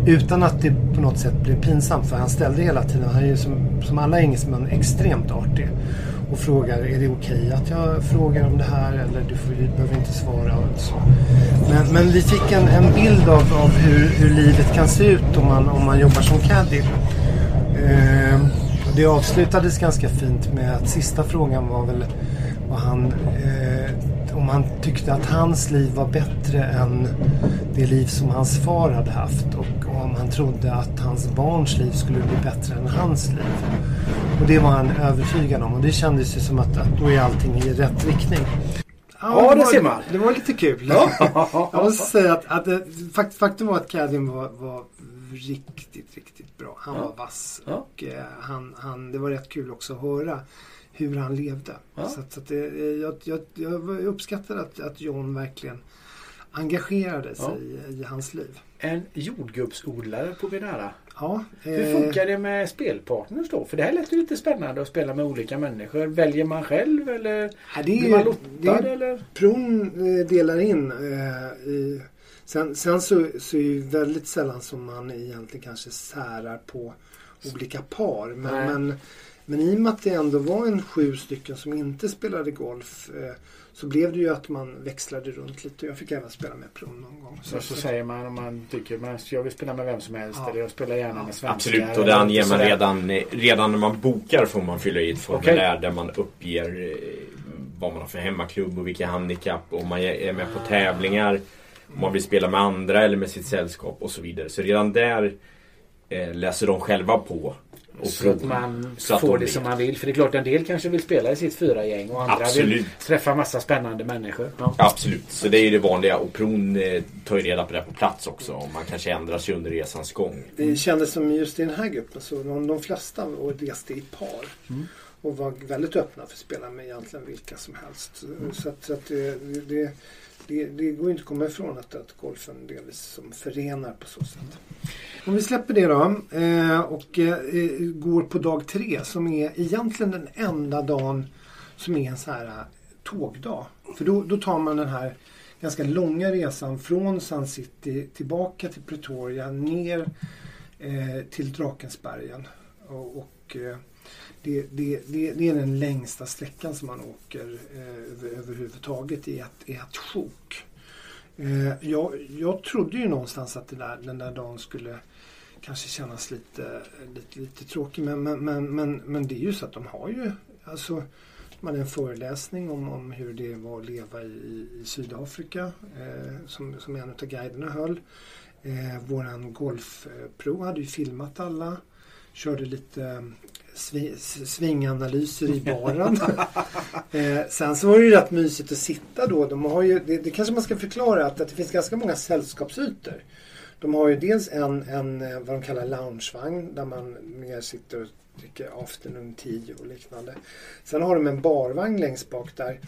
Utan att det på något sätt blev pinsamt för han ställde hela tiden, han är ju som, som alla engelsmän extremt artig och frågar är det okej okay att jag frågar om det här eller du, får, du behöver inte svara. Och så. Men, men vi fick en, en bild av, av hur, hur, livet kan se ut om man, om man jobbar som caddy. Eh, det avslutades ganska fint med att sista frågan var väl vad han, eh, han tyckte att hans liv var bättre än det liv som hans far hade haft och om han trodde att hans barns liv skulle bli bättre än hans liv. Och det var han övertygad om och det kändes ju som att, att då är allting i rätt riktning. Ja, ja det, ser man. Det var lite kul. Jag måste säga att, att fakt, faktum var att Cadin var, var riktigt, riktigt bra. Han ja. var vass. Ja. Och eh, han, han, det var rätt kul också att höra hur han levde. Ja. Så, att, så att det, jag, jag, jag uppskattar att, att John verkligen engagerade sig i, i, hans liv. En jordgubbsodlare på Venara. Ja, Hur eh, funkar det med spelpartners då? För det här lät ju lite spännande att spela med olika människor. Väljer man själv eller ja, det är, blir man lottad? Eller? Pron eh, delar in eh, i Sen, sen så, så är det väldigt sällan som man egentligen kanske särar på olika par. Men, men, men, i och med att det ändå var en sju stycken som inte spelade golf eh, så blev det ju att man växlade runt lite. Jag fick även spela med prom någon gång. Så, så, säger man om man tycker att jag vill spela med vem som helst ja. eller jag spelar gärna ja. med svenskar. Absolut och det anger man redan, redan när man bokar får man fylla i ett formulär okay. där man uppger eh, vad man har för hemmaklubb och vilka handikapp och om man är med på tävlingar. Om man vill spela med andra eller med sitt sällskap och så vidare. Så redan där eh, läser de själva på. Så att man så får det som man vill. För det är klart en del kanske vill spela i sitt fyra gäng och andra Absolut. vill träffa massa spännande människor. Ja. Absolut, så det är ju det vanliga. Och Pron eh, tar ju reda på det på plats också. Om man kanske ändrar sig under resans gång. Det kändes som just i den här gruppen så de, de flesta reste i par. Mm. Och var väldigt öppna för att spela med egentligen vilka som helst. Mm. Så att, så att det, det det, det går inte att komma ifrån att, att golfen delvis som förenar på så sätt. Om vi släpper det då eh, och eh, eh, går på dag tre som är egentligen den enda dagen som är en så här tågdag. För då, då tar man den här ganska långa resan från Sun City tillbaka till Pretoria ner eh, till Drakensbergen. Och, och eh, det, det, det, det, är den längsta sträckan som man åker eh, överhuvudtaget i ett, i ett sjok. Eh, jag, jag trodde ju någonstans att där, den där dagen skulle kanske kännas lite, lite, lite tråkig men, men, men, men, men det är ju så att de har ju alltså man en föreläsning om, om hur det var att leva i, i Sydafrika eh, som, som en av guiderna höll. Eh, våran golfpro hade ju filmat alla. Körde lite svinganalyser i baren. eh, sen så var det ju rätt mysigt att sitta då. De har ju, det, det kanske man ska förklara att, att det finns ganska många sällskapsytor. De har ju dels en, en eh, vad de kallar loungevagn där man mer sitter och dricker afternoon tea och liknande. Sen har de en barvagn längst bak där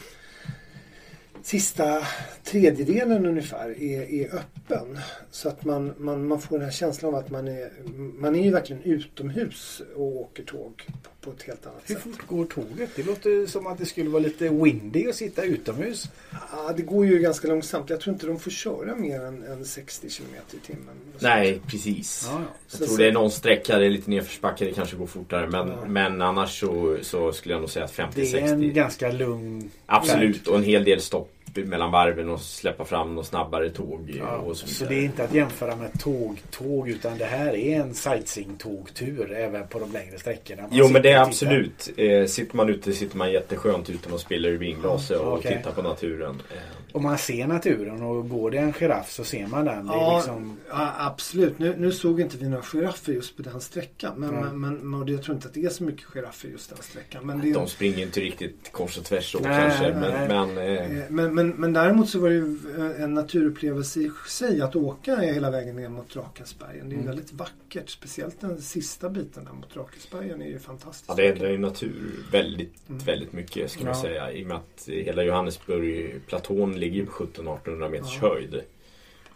sista tredjedelen ungefär är, är öppen. Så att man, man, man får den här känslan av att man är, man är ju verkligen utomhus och åker tåg på, på ett helt annat Hur sätt. Hur fort går tåget? Det låter som att det skulle vara lite windy att sitta utomhus. Ja, det går ju ganska långsamt. Jag tror inte de får köra mer än, än 60 km i timmen. Nej, precis. Ja, ja. Jag så tror så. det är någon sträcka, det är lite nedförsbacke, det kanske går fortare. Men, ja. men annars så, så skulle jag nog säga att 50-60. Det är en ganska lugn Absolut, och en hel del stopp mellan varven och släppa fram något snabbare tåg. Ja, och så, så det är inte att jämföra med tåg-tåg utan det här är en sightseeing-tågtur även på de längre sträckorna. jo men det är absolut. Eh, sitter man ute sitter man jätteskönt utan och spelar i vinglas ja, och okay. tittar på naturen. Eh. Och man ser naturen och går det en giraff så ser man den. Ja, liksom... ja absolut. Nu, nu, såg inte vi några giraffer just på den sträckan. Men, mm. men, men jag tror inte att det är så mycket giraffer just den sträckan. Men det... De springer inte riktigt kors och tvärs så nej, kanske. Nej. Men, men, eh... eh men, men, men däremot så var det ju eh, en naturupplevelse i sig att åka hela vägen ner mot Drakensbergen. Det är mm. väldigt vackert. Speciellt den sista biten där mot Drakensbergen är ju fantastiskt. Ja, det är, det är natur väldigt, mm. väldigt mycket ska man säga. I och med att hela Johannesburg-platån ligger på 1700-1800 meters ja. höjd.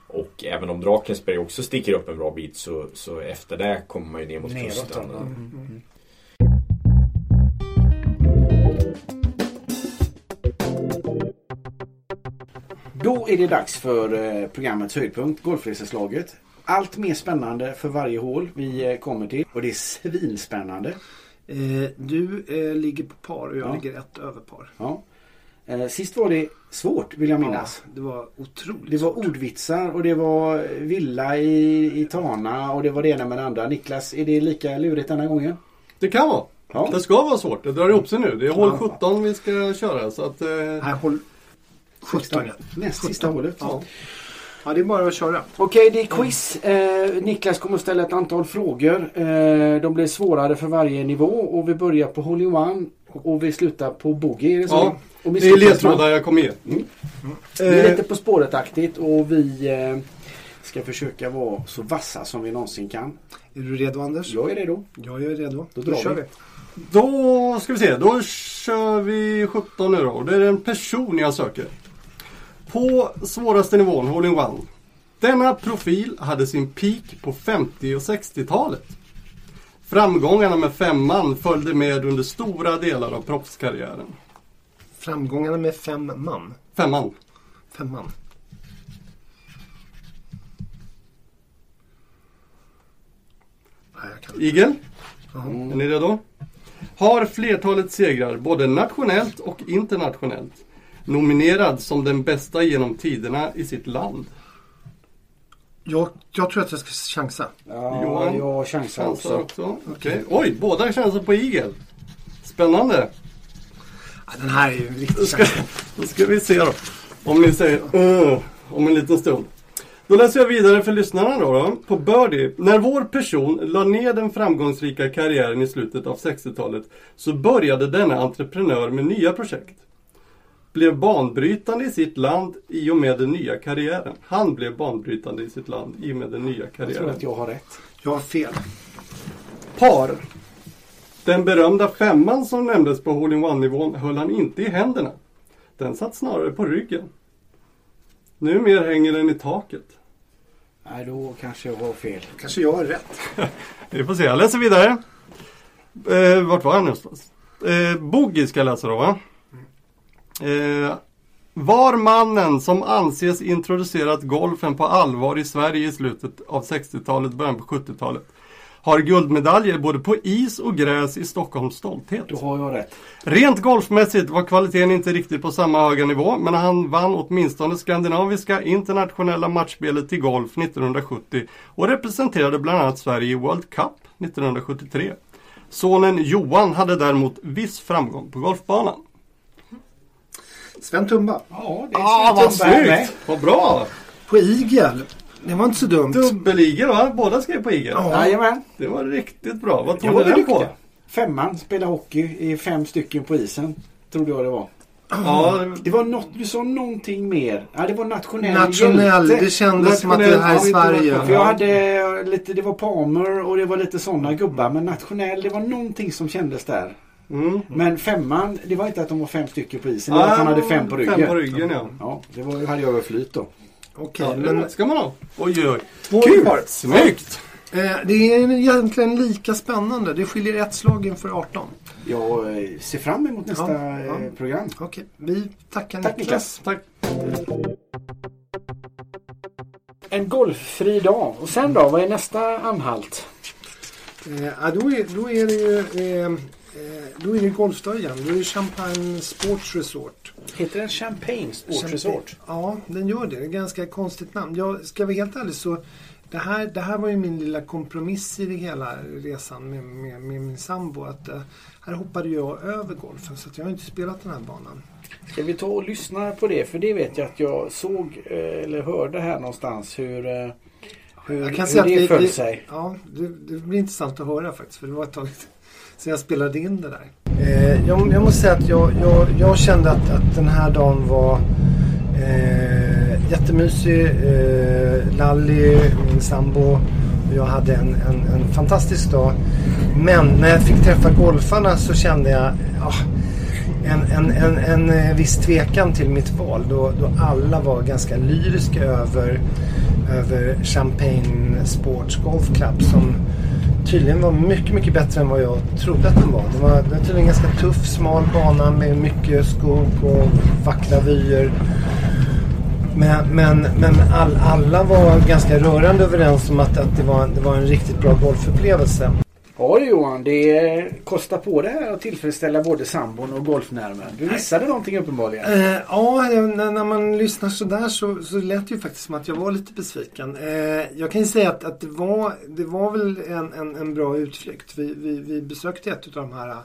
Och även om Drakensberg också sticker upp en bra bit så, så efter det kommer man ju ner mot kusten. Mm. Mm. Då är det dags för eh, programmets höjdpunkt, Golfreseslaget. Allt mer spännande för varje hål vi eh, kommer till och det är svinspännande. Eh, du eh, ligger på par och jag Ja. ligger ett över par. Ja. Eh, Sist var det svårt vill jag minnas. Ja, det var otroligt Det var svårt. ordvitsar och det var villa i, i Tana och det var det ena med det andra. Niklas, är det lika lurigt denna gången? Det kan vara. Ja. Det ska vara svårt. Det drar ihop sig nu. Det är hål Ja. 17 vi ska köra. Så att, eh, Nej, håll 17 ja. Näst sista hålet. Ja. ja, det är bara att köra. Okej, det är quiz. Eh, Niklas kommer att ställa ett antal frågor. Eh, de blir svårare för varje nivå och vi börjar på Hole One och vi slutar på Boogie. Är det så? Ja, och det är ledtrådar jag kommer ge. Det är Eh, lite På spåret-aktigt och vi eh, ska försöka vara så vassa som vi någonsin kan. Är du redo Anders? Jag är redo. Jag är redo. Då drar kör vi. vi. Då ska vi se. Då kör vi 17 nu då. Det är en person jag söker. På svåraste nivån, Hole in One. Denna profil hade sin peak på 50 och 60-talet. Framgångarna med femman följde med under stora delar av proffskarriären. Framgångarna med fem man. Femman. Fem man. Nej, jag kan inte. Igel, Jaha. är ni redo? Har flertalet segrar både nationellt och internationellt. Nominerad som den bästa genom tiderna i sitt land. Jag, jag tror att jag ska chansa. Ja, Johan, jag chansar Chansar också. också. Okej. Oj, båda chansar på igel. Spännande. Ja, den här är ju en Då riktig chans. då ska vi se då. Om ni säger "Åh", om en liten stund. Då läser jag vidare för lyssnarna då, då. På Birdie. När vår person la ner den framgångsrika karriären i slutet av 60-talet så började denna entreprenör med nya projekt. Blev banbrytande i sitt land i och med den nya karriären. Han blev banbrytande i sitt land i och med den nya Jag tror karriären. att jag har rätt. Jag har fel. Par. Den berömda femman som nämndes på Hole-in-One-nivån höll han inte i händerna. Den satt snarare på ryggen. Numera hänger den i taket. Nej, då kanske jag har fel. Kanske jag har rätt. Vi får se, jag läser vidare. Eh, vart var jag någonstans? Eh, Boogie ska jag läsa då va? Eh, var mannen som anses introducerat golfen på allvar i Sverige i slutet av 60-talet, början på 70-talet. Har guldmedaljer både på is och gräs i Stockholms stolthet. Då har jag rätt. Rent golfmässigt var kvaliteten inte riktigt på samma höga nivå, men han vann åtminstone skandinaviska internationella matchspelet till golf 1970 och representerade bland annat Sverige i World Cup 1973. Sonen Johan hade däremot viss framgång på golfbanan. Sven Tumba. Ja, det är Ah, vad Sven med. snyggt! Vad bra! På igel. Det var inte så dumt. Dubbeligel va? Båda skrev på igel. Ja. Jajamän. Det var riktigt bra. Vad tog du den på? Femman, spela hockey i fem stycken på isen. Trodde jag det var. Ja, Det var något, du sa någonting mer. Ja, det var nationell Nationell. hjälte. Det kändes som att det Nationell, här är Sverige. För jag hade lite, det var Palmer och det var lite sådana gubbar. Men nationell, det var någonting som kändes där. Mm. Men femman, det var inte att de var fem stycken på isen. Det var att han hade fem på ryggen. Fem på ryggen ja. Ja, det var, hade jag överflyt då. Okej, ja men ska man ha. Oj, oj. två Kul. kvar. Snyggt! Eh, det är egentligen lika spännande. Det skiljer ett slag inför 18. Jag ser fram emot nästa Ja, ja. eh, program. Okej, vi tackar Tack, Niklas. Tack. En golffri dag. Och sen då? Vad är nästa anhalt? Eh, då, är, då är det ju eh, då är det igen. Då är det Champagne Sports Resort. Heter den Champagne Sports Resort? Ja, den gör det. Det är ett ganska konstigt namn. Jag ska vara helt ärlig så det här, det här var ju min lilla kompromiss i det hela resan med, med, med min sambo. Att, eh, här hoppade jag över golfen så att jag har inte spelat den här banan. Ska vi ta och lyssna på det? För det vet jag att jag såg eh, eller hörde här någonstans hur, eh, hur, Jag kan hur säga att det vi- föll sig. Ja, det, det blir intressant att höra faktiskt. För det var ett tag så jag spelade in det där. Eh, jag, jag måste säga att jag, jag, jag kände att, att den här dagen var eh, jättemysig. Eh, Lalli, min sambo och jag hade en, en, en fantastisk dag. Men när jag fick träffa golfarna så kände jag ja, en, en, en, en eh, viss tvekan till mitt val. Då, då alla var ganska lyriska över, över Champagne Sports Golf Club som tydligen var mycket, mycket bättre än vad jag trodde att den var. Det var, det var tydligen en ganska tuff, smal bana med mycket skog och vackra vyer. Men, men, men all, alla var ganska rörande överens om att, att det, var, det var en riktigt bra golfupplevelse. Ja du Johan, det kostar på det här att tillfredsställa både sambon och golfnärmen. Du missade någonting uppenbarligen. Eh, ja, när, när man lyssnar sådär så, så lät det ju faktiskt som att jag var lite besviken. Eh, jag kan ju säga att, att det, var, det var väl en, en, en bra utflykt. Vi, vi, vi besökte ett av de här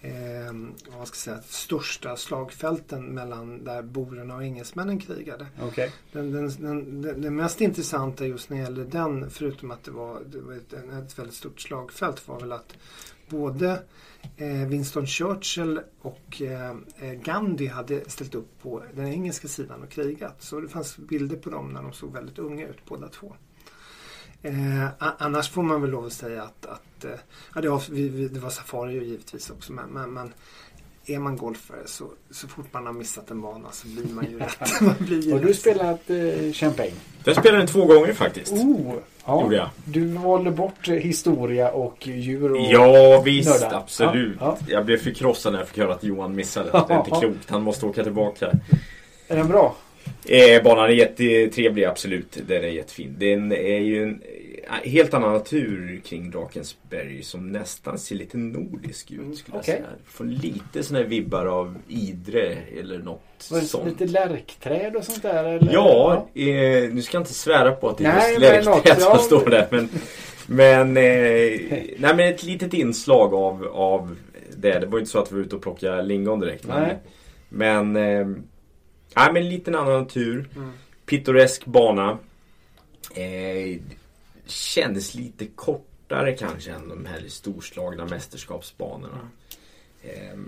eh, vad ska säga, största slagfälten mellan där borerna och engelsmännen krigade. Okay. Den, den, den, den, det mest intressanta just när det gäller den, förutom att det var, det var ett, ett väldigt stort slagfält, var väl att både eh, Winston Churchill och eh, Gandhi hade ställt upp på den engelska sidan och krigat. Så det fanns bilder på dem när de såg väldigt unga ut båda två. Eh, annars får man väl lov att säga att, att eh, ja, det, var, vi, vi, det var safari givetvis också men, men, men är man golfare så, så fort man har missat en bana så blir man ju rätt. man blir ju Har du rätt. spelat eh, Champagne? Jag spelade den två gånger faktiskt. Oh, ja. Gjorde jag. Du valde bort eh, historia och djur och... Ja visst, nördar. absolut. Ja, Jag blev förkrossad när jag fick höra att Johan missade. Det är inte klokt. Han måste åka tillbaka. Är den bra? Eh, banan är jättetrevlig, absolut. Den är jättefin. Den är ju en eh, helt annan natur kring Drakensberg som nästan ser lite nordisk ut. Skulle jag okej. säga. Får lite såna här vibbar av Idre eller något Var det sånt. lite lärkträd och sånt där? Eller? Ja, eh, nu ska jag inte svära på att det är Nej, just men lärkträd som står där. Men, men, eh, nej, men ett litet inslag av, av det. Det var ju inte så att vi var ute och plockade lingon direkt. Men, Nej. men, eh, nej, men en liten annan natur. Mm. Pittoresk bana. Eh, kändes lite kortare kanske än de här storslagna mästerskapsbanorna. Eh,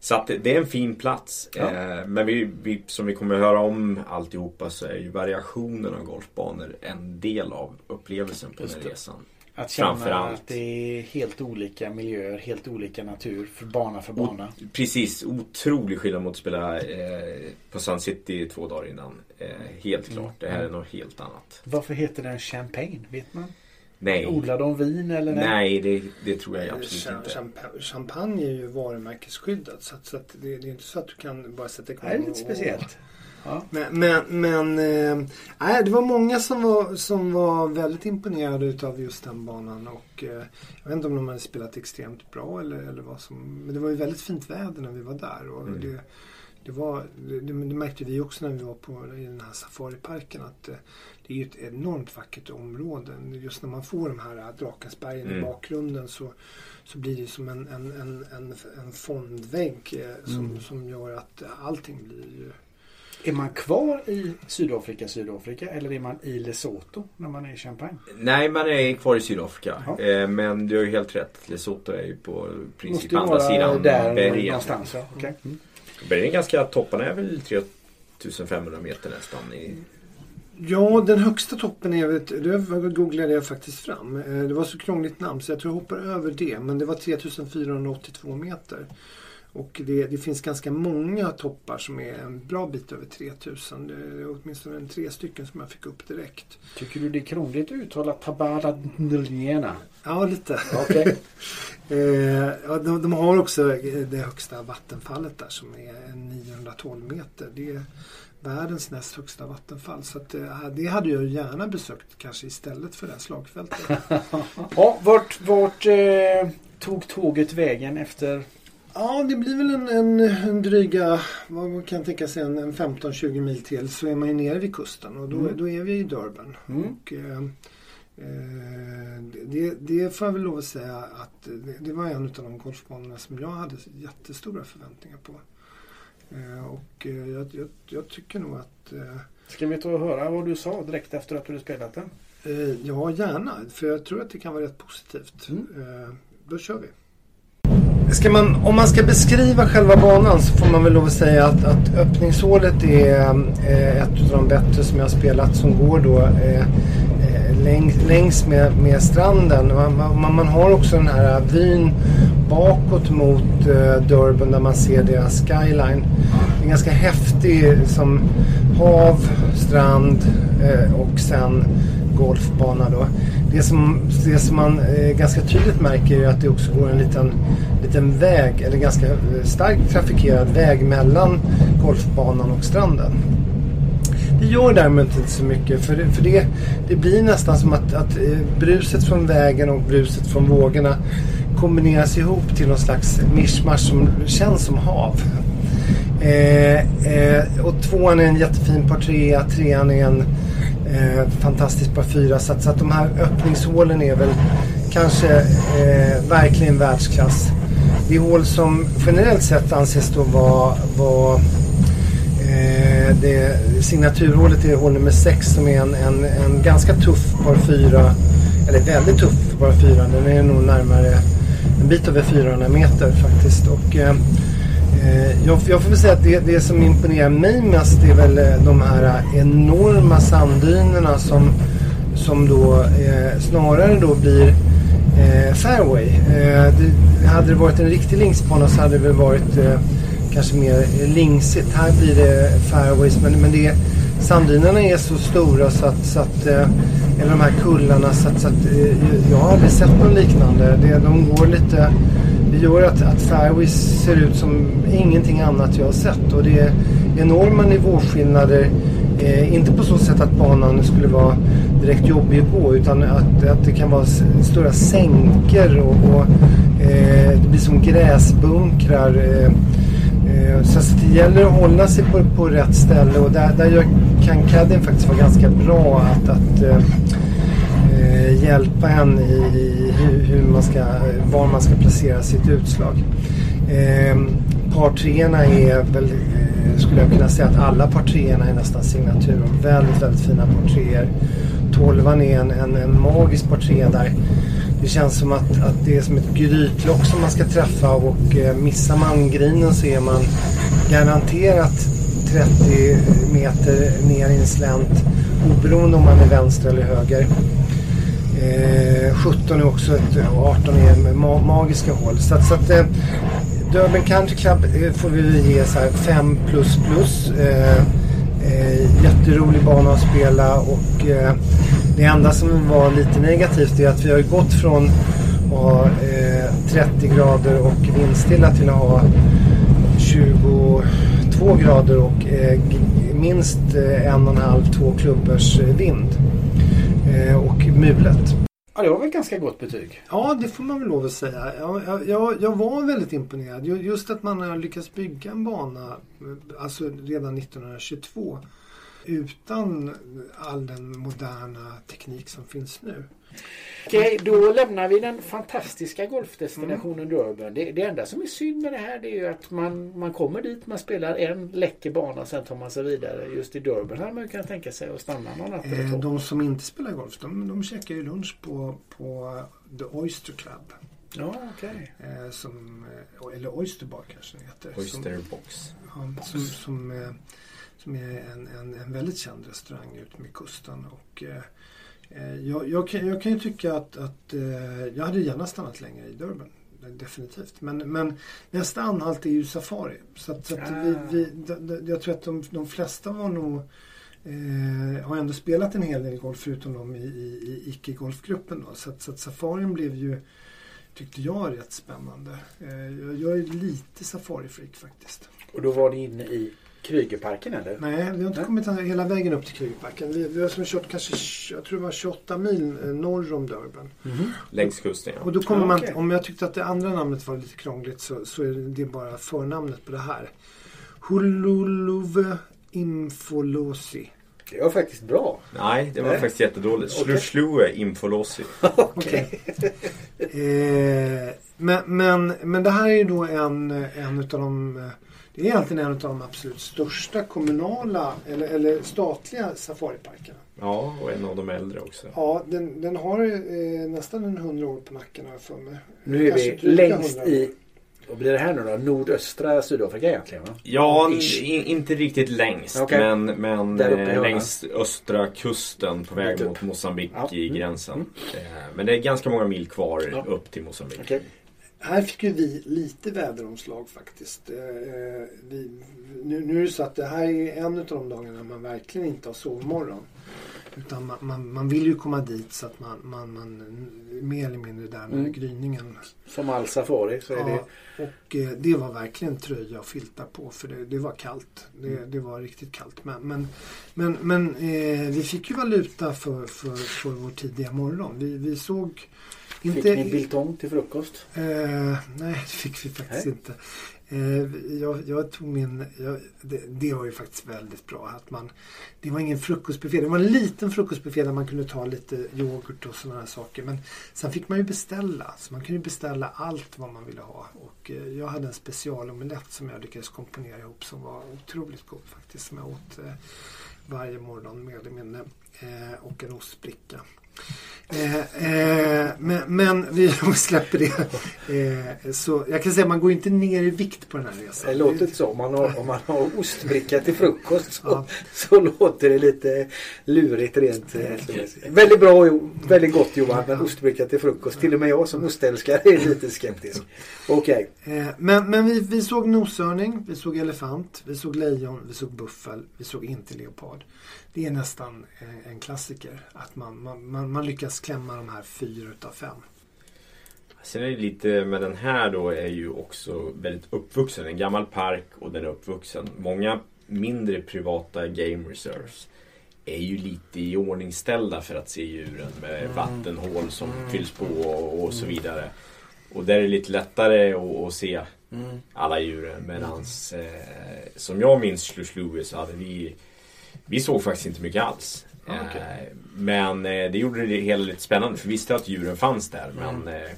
så att det, är en fin plats. Ja. Eh, men vi, vi, som vi kommer att höra om alltihopa så är ju variationen av golfbanor en del av upplevelsen på den här resan. Att känna att det är helt olika miljöer, helt olika natur, för bana för bana. Precis, otrolig skillnad mot att spela eh, på Sun City två dagar innan. Eh, helt Mm. klart, det här är något helt annat. Varför heter den Champagne? Vet man? Nej, Odlar de vin eller? nej det, det tror jag absolut Cham- inte. champa- Champagne är ju varumärkesskyddat så, att, så att det, det är inte så att du kan bara sätta igång Det är lite och- speciellt. Ja. Men, men, men nej, det var många som var, som var väldigt imponerade utav just den banan. Och, eh, jag vet inte om de hade spelat extremt bra eller, eller vad som... Men det var ju väldigt fint väder när vi var där. Och Mm. det, det, var, det, det märkte vi också när vi var på, i den här safariparken. Att eh, det är ju ett enormt vackert område. Just när man får de här Drakensbergen i Mm. bakgrunden så, så blir det som en, en, en, en, en fondvägg som, Mm. som gör att allting blir Är man kvar i Sydafrika, Sydafrika eller är man i Lesotho när man är i Champagne? Nej, man är kvar i Sydafrika. Ja. Eh, men du har ju helt rätt. Lesotho är ju på princip andra sidan där bergen. någonstans. Ja. Okej. Mm. Bergen är ganska, topparna är väl 3500 meter nästan. I, Ja, den högsta toppen är, vet, det googlade jag faktiskt fram. Eh, Det var så krångligt namn så jag tror jag hoppar över det. Men det var 3482 meter. Och det, det finns ganska många toppar som är en bra bit över 3000. Det är åtminstone en tre stycken som jag fick upp direkt. Tycker du det är krångligt att uttala Tabara Ndulniena? Ja, lite. Okej. Eh, de, de har också det högsta vattenfallet där som är 912 meter. Det är världens näst högsta vattenfall. Så att, eh, det hade jag gärna besökt kanske istället för det här slagfältet. Ja, vart, vart eh, tog tåget vägen efter? Ja, det blir väl en, en, en dryga, vad man kan tänka sig, en, en 15-20 mil till så är man ju nere vid kusten och då, Mm. då är vi i Durban. Mm. Och, eh, eh, det, det får jag väl lov att säga att det, det var en av de golfbanorna som jag hade jättestora förväntningar på. Eh, och eh, jag, jag, jag tycker nog att Ska vi ta och höra vad du sa direkt efter att du hade spelat den? ja, gärna. För jag tror att det kan vara rätt positivt. Mm. Då kör vi. Ska man, om man ska beskriva själva banan så får man väl lov att säga att, att öppningshålet är eh, ett av de bättre som jag har spelat som går då eh, eh längs, längs med, med stranden. Man, man, man har också den här vyn bakåt mot eh, Durban där man ser deras skyline. Det är ganska häftig som hav, strand eh, och sen golfbana då. Det som, det som man eh, ganska tydligt märker är att det också går en liten, liten väg, eller ganska eh, starkt trafikerad väg mellan golfbanan och stranden. Det gör däremot inte så mycket för, det, för det, det blir nästan som att, att eh, bruset från vägen och bruset från vågorna kombineras ihop till någon slags mischmasch som känns som hav. Eh, eh, och tvåan är en jättefin par trea, trean är en eh, par fyra. Så att, så att de här öppningshålen är väl kanske eh, verkligen världsklass. Det är hål som generellt sett anses då vara, vara eh, det, signaturhålet är hål nummer 6 som är en, en, en ganska tuff par fyra, Eller väldigt tuff par fyra, Den är nog närmare en bit över 400 meter faktiskt. Och, eh, Eh, jag, jag får väl säga att det, det som imponerar mig mest är väl eh, de här eh, enorma sanddynerna som, som då eh, snarare då blir eh, fairway. Eh, det, hade det varit en riktig linksbana så hade det väl varit eh, kanske mer linksigt. Här blir det fairways men, men det, sanddynerna är så stora så att, så att eh, eller de här kullarna så att, så att eh, jag har aldrig sett något liknande. Det, de går lite det gör att, att fairways ser ut som ingenting annat jag har sett och det är enorma nivåskillnader. Eh, inte på så sätt att banan skulle vara direkt jobbig att gå utan att, att det kan vara stora sänkor och, och eh, det blir som gräsbunkrar. Eh, eh, så det gäller att hålla sig på, på rätt ställe och där, där kan caddien faktiskt vara ganska bra att, att eh, hjälpa en i, hur, man ska, var man ska placera sitt utslag. Eh, par treorna är väl, eh, skulle jag kunna säga att alla par treorna är nästan signatur och väldigt, väldigt fina par. Tolvan är en, en, en magisk par där. Det känns som att, att det är som ett grytlock som man ska träffa och eh, missar man grinen så är man garanterat 30 meter ner i en slänt oberoende om man är vänster eller höger. Eh, 17 är också ett, och 18 är ma magiska hål. Så att, så att eh, Durban Country Club eh, får vi ge så här 5 plus plus. Eh, eh, jätterolig bana att spela och eh, det enda som var lite negativt är att vi har gått från att ha eh, 30 grader och vindstilla till att ha 22 grader och eh, minst eh, en och en halv, två klubbors eh, vind. Eh, och mulet. Ja, det var väl ganska gott betyg. Ja, det får man väl lov att säga. Jag, jag, jag, var väldigt imponerad. Ju- Just att man har lyckats bygga en bana eh, alltså redan 1922 utan all den moderna teknik som finns nu. Okej, då lämnar vi den fantastiska golfdestinationen Durban. Det, det enda som är synd med det här det är ju att man, man kommer dit, man spelar en läcker bana, sen tar man sig vidare. Just i Durban hade man ju kunnat tänka sig att stanna någon natt eller Eh, två. de som inte spelar golf, de, de käkar ju lunch på, på The Oyster Club. Ja, okej. Eh, som, eh, eller Oyster Bar kanske det heter. Som, Oyster box. ja, som, som, som är en, en, en väldigt känd restaurang ute med kusten. Och, jag, jag, kan, jag kan ju tycka att, att eh, jag hade gärna stannat längre i Durban. Definitivt. Men, men nästa anhalt är ju Safari. Så, att, så att vi, vi, d- d- jag tror att de, de flesta var nog Eh, har ändå spelat en hel del golf förutom de i, i, i icke-golfgruppen. Så, att, så att safarin blev ju, tyckte jag, rätt spännande. Eh, jag, jag är lite safari-freak faktiskt. Och då var ni inne i Krygerparken eller? Nej, vi har inte Nej. kommit hela vägen upp till Krygerbacken. Vi, vi har som kört kanske, jag tror det var 28 mil eh, norr om Durban. Längs kusten ja. Och då kommer Ja, man, okej. om jag tyckte att det andra namnet var lite krångligt så, så är det bara förnamnet på det här. Hululuve Infolosi. Det var faktiskt bra. Nej, det var Nej. faktiskt jättedåligt. Okej. Sluslue infolosi. Okej. eh, men, men, men det här är ju då en, en utav de eh, det är egentligen en av de absolut största kommunala eller, eller statliga safariparkerna. Ja, och en av de äldre också. Ja, den, den har eh, nästan en hundra år på nacken har jag för mig. Nu är Kanske vi längst 100 år. i, vad blir det här nu då? Nordöstra Sydafrika egentligen va? Ja, inte riktigt längst Okej. men, men eh, längs östra kusten på väg mot. Mosambik Ja. i Mm. gränsen. Eh, Men det är ganska många mil kvar Ja. upp till Mosambik. Okej. Här fick ju vi lite väderomslag faktiskt. Eh, eh, vi, nu, nu är det så att det här är en av de dagarna man verkligen inte har sovmorgon. Utan man, man, man vill ju komma dit så att man, man, man mer eller mindre där med Mm. gryningen. Som all safari så är det... Ja, och eh, det var verkligen tröja och filtar på för det, det var kallt. Det, Mm. det var riktigt kallt. Men, men, men, men eh, vi fick ju valuta för, för, för vår tidiga morgon. Vi, vi såg Fick inte... ni biltong till frukost? Eh, nej, det fick vi faktiskt Nej. inte. Eh, jag, jag tog min... Jag, det, det var ju faktiskt väldigt bra. Att man, det var ingen frukostbuffé. Det var en liten frukostbuffé där man kunde ta lite yoghurt och sådana här saker. Men sen fick man ju beställa. Så man kunde beställa allt vad man ville ha. Och eh, jag hade en specialomelett som jag lyckades komponera ihop som var otroligt god faktiskt. Som jag åt eh, varje morgon mer eller mindre. Eh, och en ostbricka. Eh, eh, men, men vi släpper det. Så jag kan säga att man går inte ner i vikt på den här resan. Det låter inte så. Om man har, om man har ostbricka till frukost så, Ja. så låter det lite lurigt rent. Väldigt bra, Jo- väldigt gott Johan. Men ostbricka till frukost. Till och med jag som ostälskare är lite skeptisk. Okej. Eh, men men vi, vi såg noshörning, vi såg elefant, vi såg lejon, vi såg buffel, vi såg inte leopard. Det är nästan en klassiker att man, man, man, man lyckas klämma de här fyra utav fem. Sen är det lite med den här då är ju också väldigt uppvuxen. En gammal park och den är uppvuxen. Många mindre privata game reserves är ju lite i ordningställda för att se djuren med Mm. vattenhål som Mm. fylls på och, och så vidare. Och där är det lite lättare att, att se Mm. alla djuren. Medans eh, som jag minns Slush Louis så hade vi Vi såg faktiskt inte mycket alls. Ah, okej. Eh, men eh, det gjorde det hela lite spännande för vi visste att djuren fanns där. Mm. Men eh,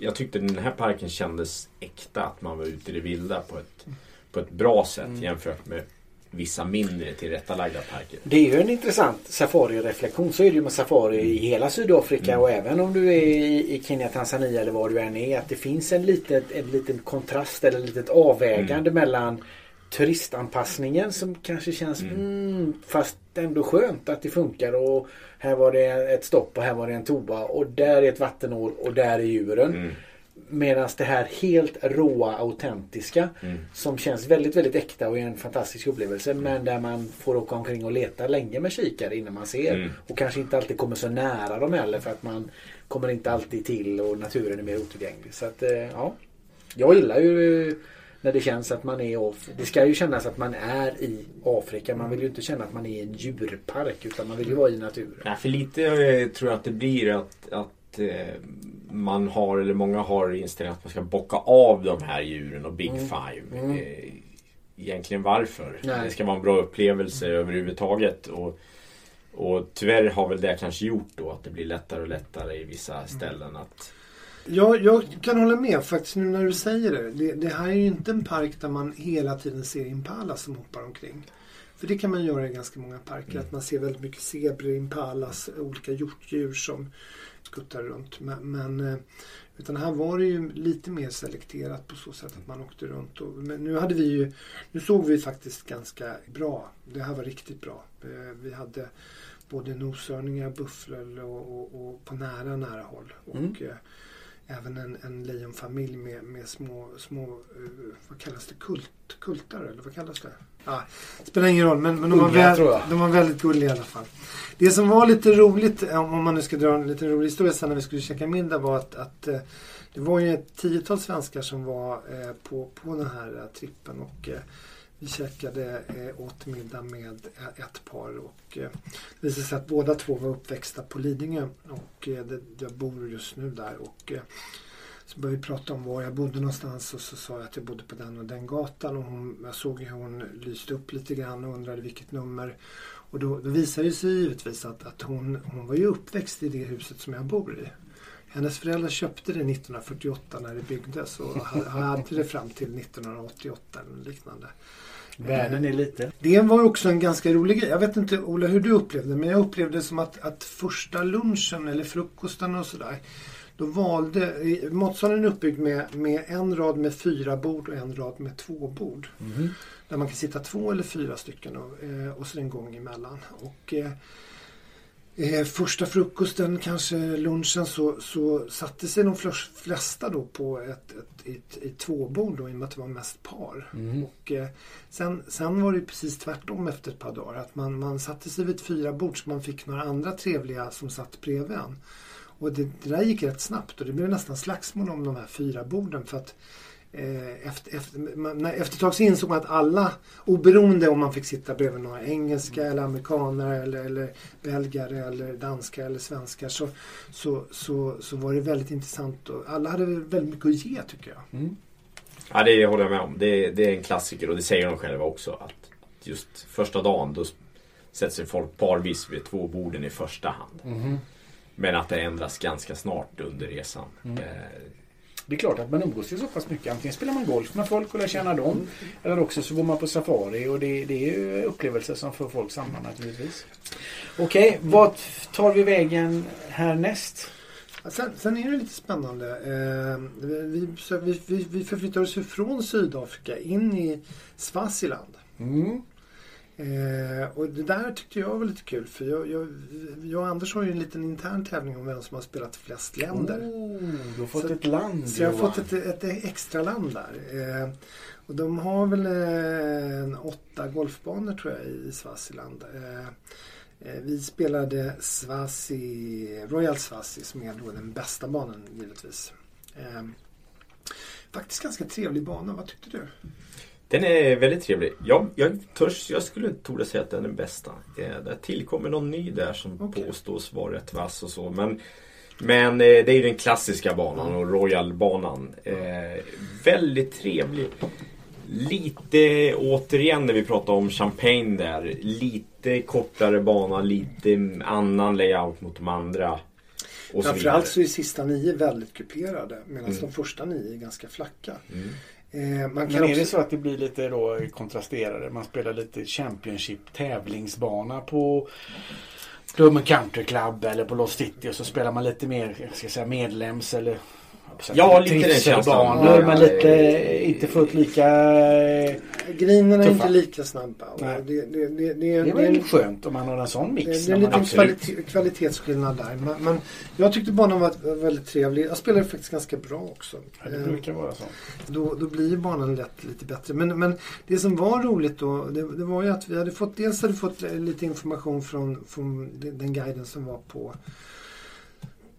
jag tyckte den här parken kändes äkta. Att man var ute i det vilda på ett, på ett bra sätt Mm. jämfört med vissa mindre tillrättalagda parker. Det är ju en intressant safari-reflektion. Så är det ju med safari i hela Sydafrika Mm. och även om du är i, i Kenya, Tanzania eller var du än är. Att det finns en liten, en liten kontrast eller ett litet avvägande mellan turistanpassningen som kanske känns Mm. mm. fast ändå skönt att det funkar och här var det ett stopp och här var det en toa och där är ett vattenhål och där är djuren. Mm. Medan det här helt råa, autentiska Mm. som känns väldigt, väldigt äkta och är en fantastisk upplevelse. Men där man får åka omkring och leta länge med kikare innan man ser. Mm. Och kanske inte alltid kommer så nära dem heller för att man kommer inte alltid till och naturen är mer otillgänglig. Så att, eh, ja. Jag gillar ju när det känns att man är Af- Det ska ju kännas att man är i Afrika. Man vill ju inte känna att man är i en djurpark utan man vill ju vara i naturen. Nej, för lite eh, tror jag att det blir att, att eh, man har, eller många har inställningen att man ska bocka av de här djuren och Big Mm. Five. Mm. Eh, egentligen varför? Nej. Det ska vara en bra upplevelse överhuvudtaget. Och, och tyvärr har väl det kanske gjort då att det blir lättare och lättare i vissa ställen att Jag, jag kan hålla med faktiskt nu när du säger det. det. Det här är ju inte en park där man hela tiden ser impalas som hoppar omkring. För det kan man göra i ganska många parker. Mm. Att man ser väldigt mycket zebror, impalas, olika hjortdjur som skuttar runt. Men, men, eh, utan här var det ju lite mer selekterat på så sätt att man åkte runt. Och, men nu hade vi ju, nu såg vi faktiskt ganska bra. Det här var riktigt bra. Eh, Vi hade både noshörningar, bufflor och, och, och på nära, nära håll. Och, Mm. Även en, en lejonfamilj med, med små, små eh, vad kallas det, kult, kultar eller vad kallas det? Ja, spelar ingen roll men, men de, var väl, de var väldigt gulliga i alla fall. Det som var lite roligt, eh, om man nu ska dra en liten rolig historia sen när vi skulle käka middag var att, att eh, det var ju ett tiotal svenskar som var på, på den här trippen och vi käkade eh, åt middag med eh, ett par och eh, det visade sig att båda två var uppväxta på Lidingö och eh, det, jag bor just nu där och eh, så började vi prata om var jag bodde någonstans och så sa jag att jag bodde på den och den gatan och hon, jag såg hur hon lyste upp lite grann och undrade vilket nummer. Och då, då visade det sig givetvis att, att hon, hon var ju uppväxt i det huset som jag bor i. Hennes föräldrar köpte det 1948 när det byggdes och hade det fram till 1988 eller liknande. Världen är lite. Det var också en ganska rolig grej. Jag vet inte Ola hur du upplevde men jag upplevde som att, att första lunchen eller frukosten och sådär. Då valde, matsalen är uppbyggd med, med en rad med fyra bord och en rad med två bord. Mhm. Där man kan sitta två eller fyra stycken och, eh, och så en gång emellan. Och, eh, första frukosten, kanske lunchen, så, så satte sig de flesta då på ett, ett, ett, ett tvåbord då, i och med att det var mest par. Mm. Och, eh, sen, sen var det precis tvärtom efter ett par dagar. Att man, man satte sig vid ett fyra bord så man fick några andra trevliga som satt bredvid en. Och det, det där gick rätt snabbt och det blev nästan slagsmål om de här fyra borden. För att efter, efter, man, efter ett tag så insåg man att alla, oberoende om man fick sitta bredvid några engelska eller amerikaner eller, eller belgare eller danskar eller svenskar så, så, så, så var det väldigt intressant och alla hade väldigt mycket att ge tycker jag. Mm. Ja, det håller jag med om. Det, det är en klassiker och det säger de själva också. Att, att just första dagen då sätter sig folk parvis vid två borden i första hand. Mhm. Men att det ändras ganska snart under resan. Mm. Eh, Det är klart att man umgås ju så pass mycket. Antingen spelar man golf med folk och lär känna dem. Eller också så går man på safari och det, det är ju upplevelser som för folk samman naturligtvis. Okej, vad tar vi vägen härnäst? Sen, sen är det lite spännande. Eh, vi, vi, vi, förflyttar oss från Sydafrika in i Swaziland. Mm. Eh, och det där tyckte jag var lite kul för jag, jag, jag och Anders har ju en liten intern tävling om vem som har spelat flest länder. Oh, du har fått Så- ett land Så jag har fått ett, ett extra land där. Eh, och de har väl eh, en åtta golfbanor tror jag i Swaziland. Eh, eh, vi spelade Swazi, Royal Swazi som är då den bästa banan givetvis. Faktiskt ganska trevlig bana, vad tyckte du? Den är väldigt trevlig. Jag, jag, törs, jag skulle tordas säga att den är den bästa. Eh, Det tillkommer någon ny där som Okej. påstås vara rätt vass och så. Men, men eh, det är ju den klassiska banan och Royal-banan. Eh, väldigt trevlig. Lite återigen när vi pratar om Champagne där. Lite kortare bana, lite annan layout mot de andra. Så Framförallt vidare. så är sista nio väldigt kuperade medan Mm. de första nio är ganska flacka. Mm. Eh, Men är också... det så att det blir lite då kontrasterade? Man spelar lite Championship tävlingsbana på Glömmen Country Club eller på Lost City och så spelar man lite mer ska säga, medlems eller Ja, lite den känslan. Ja, men lite eh, inte fullt lika... eh, Grinerna är Tuffa. inte lika snabba. Det, det, det, det, Det är det, väl skönt om man har en sån mix. det är en liten kvalitet, kvalitetsskillnad där. Men, men jag tyckte banan var väldigt trevlig. Jag spelade faktiskt ganska bra också. Ja, det Eh, brukar vara så. Då, då blir ju banan lätt lite bättre. Men, men det som var roligt då, det, det var ju att vi hade fått, dels hade fått lite information från, från den guiden som var på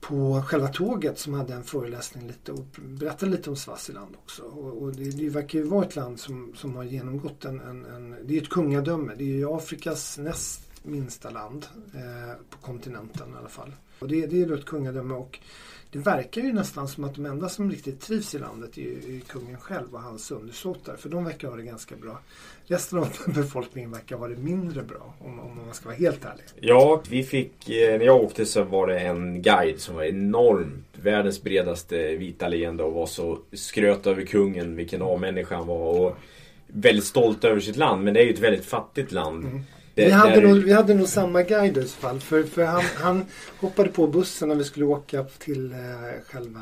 på själva tåget som hade en föreläsning lite och berättade lite om Swaziland också. Och, och det, det verkar ju vara ett land som, som har genomgått en, en, en... Det är ju ett kungadöme. Det är ju Afrikas näst minsta land eh, på kontinenten i alla fall. Och det, det är ett kungadöme och det verkar ju nästan som att de enda som riktigt trivs i landet är, ju- är kungen själv och hans undersåtar. För de verkar ha det ganska bra. Resten av befolkningen verkar ha det mindre bra om, om man ska vara helt ärlig. Ja, vi fick, eh, när jag åkte så var det en guide som var enormt världens bredaste vita leende och var så skröt över kungen, vilken A-människa han var och väldigt stolt över sitt land. Men det är ju ett väldigt fattigt land. Mm. Det- Vi hade, där- nog, vi hade nog samma guide i så fall. För, för han, han hoppade på bussen när vi skulle åka till eh, själva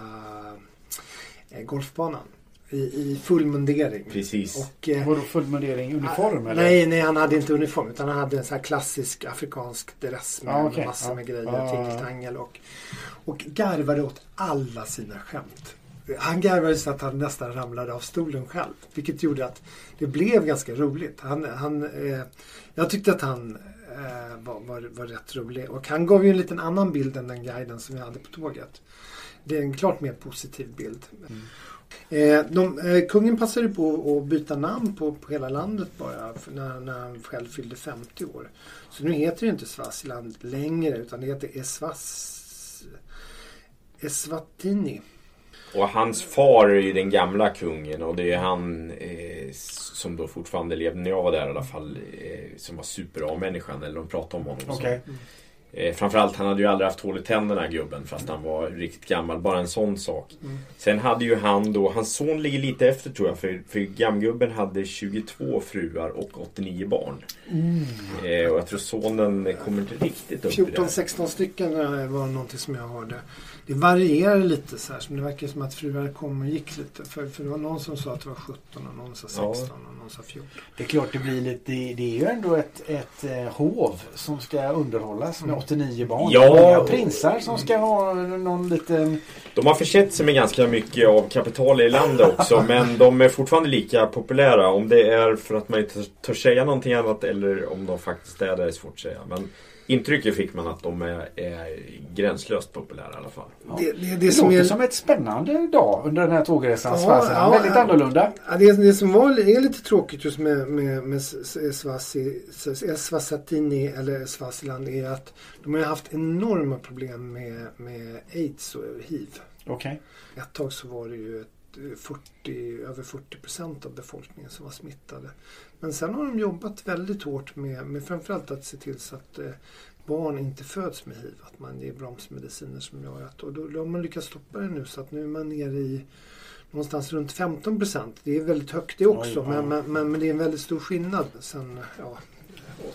eh, golfbanan. I, I full mundering. Precis. Och, eh, Vadå full mundering? Uniform eller? Nej, nej, han hade inte uniform utan han hade en sån här klassisk afrikansk dress med Ja, okej. massor med Ja. grejer, ja. tingeltangel och, och garvade åt alla sina skämt. Han garvade så att han nästan ramlade av stolen själv. Vilket gjorde att det blev ganska roligt. Han, han, eh, jag tyckte att han eh, var, var, var rätt rolig. Och han gav ju en liten annan bild än den guiden som vi hade på tåget. Det är en klart mer positiv bild. Eh, de, eh, kungen passade på att byta namn på, på hela landet bara när, när han själv fyllde 50 år. Så nu heter det inte Swaziland längre utan det heter Eswas, Eswatini. Och hans far är ju den gamla kungen och det är han eh, som då fortfarande levde när jag var där i alla fall. Eh, som var super-A-människan eller de pratade om honom. så. Okej. Eh, framförallt, han hade ju aldrig haft hål i tänderna gubben fast han var riktigt gammal. Bara en sån sak. Mm. Sen hade ju han då, hans son ligger lite efter tror jag. För, för gamgubben hade 22 fruar och 89 barn. Eh, och jag tror sonen kommer inte riktigt upp i det. 14-16 stycken eh, var någonting som jag hörde. Det varierar lite så här. Som det verkar som att fruar kom och gick lite. För, för det var någon som sa att det var 17 och någon sa 16 Ja. och någon sa 14. Det är klart det blir lite, det, det är ju ändå ett, ett eh, hov som ska underhållas med Mm. 89 barn. Ja. Många prinsar som ska ha någon liten... De har försett sig med ganska mycket av kapital i landet också men de är fortfarande lika populära. Om det är för att man inte törs säga någonting annat eller om de faktiskt är det är svårt att säga. Men intrycket fick man att de är, är gränslöst populära i alla fall. Det, det, det, Det som låter är, som ett spännande dag under den här tågresan. Ja, ja, Väldigt ja. annorlunda. Ja, det, det som var, är lite tråkigt just med, med, med Svasatini eller Swaziland är att de har haft enorma problem med, med aids och hiv. Okej. Ett tag så var det ju ett, 40, över 40 procent av befolkningen som var smittade. Men sen har de jobbat väldigt hårt med, med framförallt att se till så att eh, barn inte föds med hiv. Att man ger bromsmediciner som gör att... Och då, då har man lyckats stoppa det nu så att nu är man nere i någonstans runt 15 procent. Det är väldigt högt det också men, ja. men, men, men det är en väldigt stor skillnad sen ja,